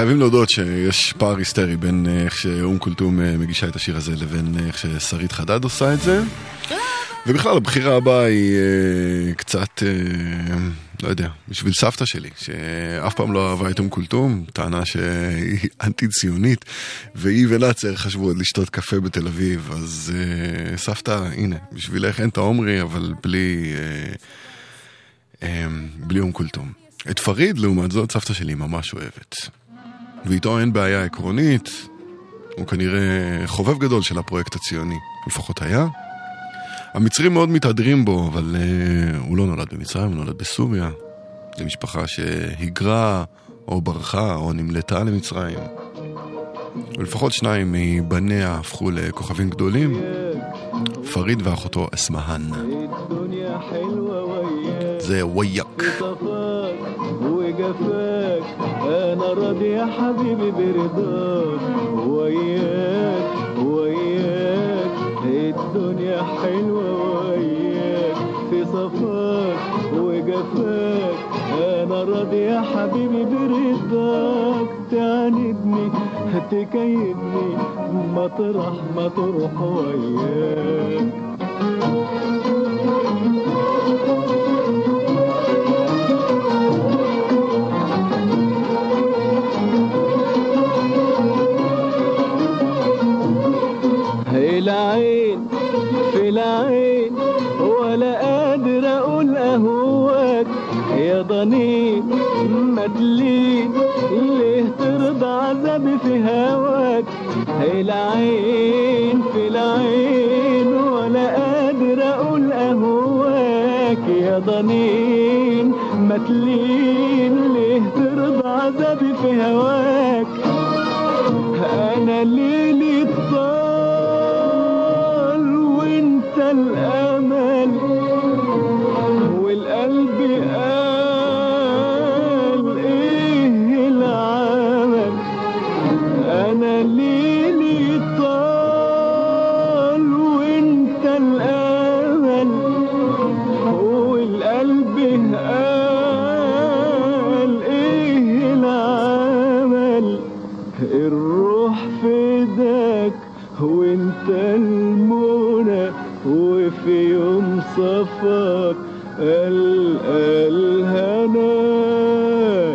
חייבים להודות שיש פער היסטרי בין אה, איך שאום כולתום אה, מגישה את השיר הזה לבין אה, איך ששרית חדד עושה את זה. ובכלל הבחירה הבאה היא אה, קצת, אה, לא יודע, בשביל סבתא שלי, שאף פעם לא אהבה את אום כולתום, טענה שהיא אנטי ציונית, והיא ונאצר חשבו עוד לשתות קפה בתל אביב, אז אה, סבתא, הנה, בשבילך אין את העומרי, אבל בלי, אה, אה, בלי אום כולתום. את פריד, לעומת זאת, סבתא שלי ממש אוהבת. ואיתו אין בעיה עקרונית, הוא כנראה חובב גדול של הפרויקט הציוני, לפחות היה. המצרים מאוד מתהדרים בו, אבל uh, הוא לא נולד במצרים, הוא נולד בסוריה. זו משפחה שהיגרה, או ברחה, או נמלטה למצרים. ולפחות שניים מבניה הפכו לכוכבים גדולים, פריד ואחותו אסמהאן. זה וייק. وجفاك أنا راضي يا حبيبي برضاك. وياك وياك. الدنيا حلوة وياك. في صفاك وجفاك أنا راضي يا حبيبي برضاك. تعاندني تكيدني. مطرح ما تروح وياك. العين في العين ولا قادر أقول أهواك. يا ضنين مدلين ليه ترضى عذابي في هواك؟ العين في العين ولا قادر أقول أهواك. يا ضنين متلين ليه ترضى عذابي في هواك؟ أنا ليلي طال وانت الأمل والقلب قال إيه العمل؟ أنا ليلي طال وإنت الأمل والقلب قال إيه العمل؟ الروح فداك وإنت المنى وفي يوم صفاك ألقى الهنا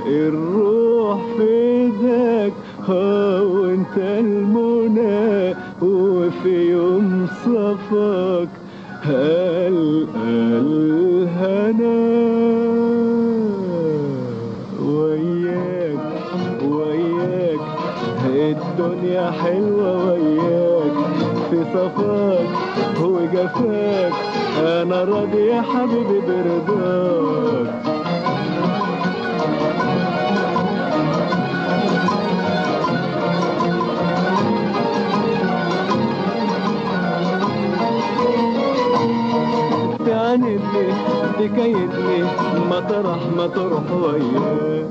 الروح فداك ها وانت المنى وفي يوم صفاك ألقى الهنا وياك وياك الدنيا حلوة وياك في صفاك. هو جفاك أنا راضي يا حبيبي برضاك عاند لي ما طرح ما تروح وياك.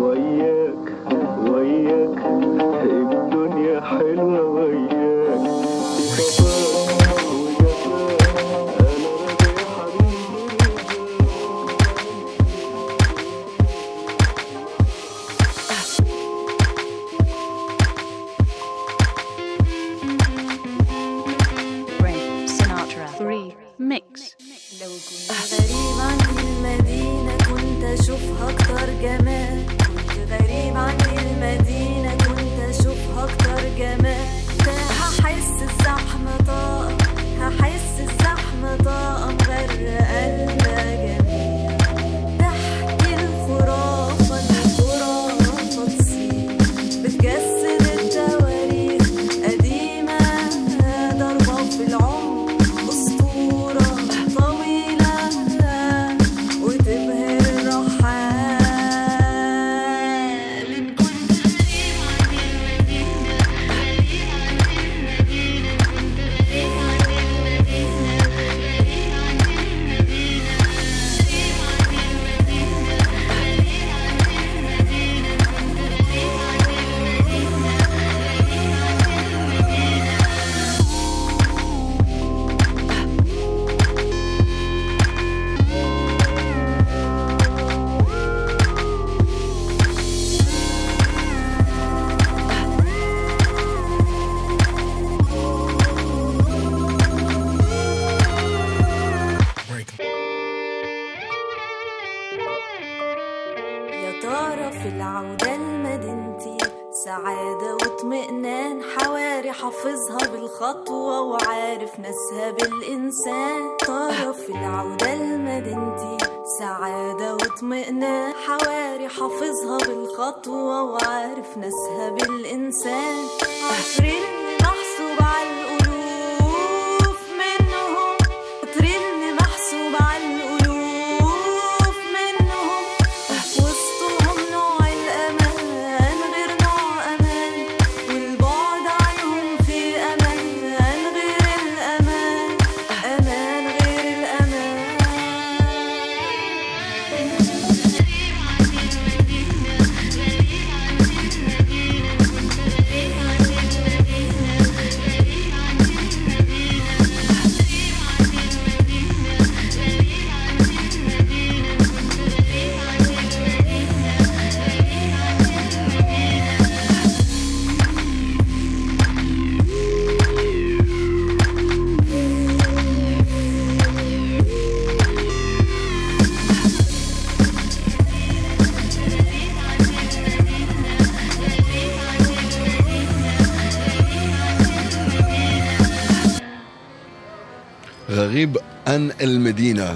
وياك وياك.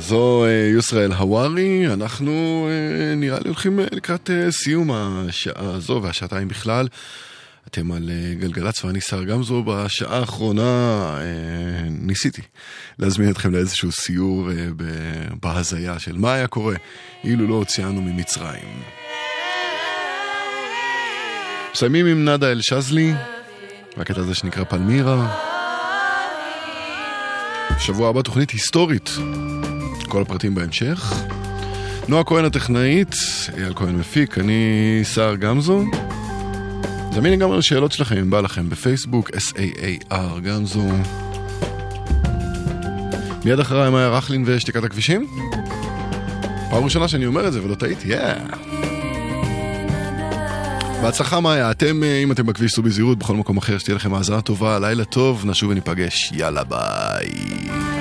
זו אה, יוסראל הווארי, אנחנו אה, נראה לי הולכים אה, לקראת סיום השעה הזו והשעתיים בכלל. אתם על גלגלצ ואני שר גמזו. בשעה האחרונה ניסיתי להזמין אתכם לאיזשהו סיור בהזיה של מה היה קורה אילו לא הוציאנו ממצרים. מסיימים עם נאדה אל-שזלי, והקטע הזה שנקרא פלמירה. שבוע הבא תוכנית היסטורית, כל הפרטים בהמשך. נועה כהן הטכנאית, אייל כהן מפיק, אני סער גמזו. זמיני גם לשאלות שלכם אם בא לכם בפייסבוק, S-A-A-R גמזו. מיד אחריי מאיה רכלין ושתיקת הכבישים. פעם ראשונה שאני אומר את זה ולא טעיתי, יאה. בהצלחה מאיה, אתם, אה, אם אתם בכביש, סעו בזהירות, בכל מקום אחר, שתהיה לכם האזנה טובה, לילה טוב, נשוב וניפגש, יאללה ביי.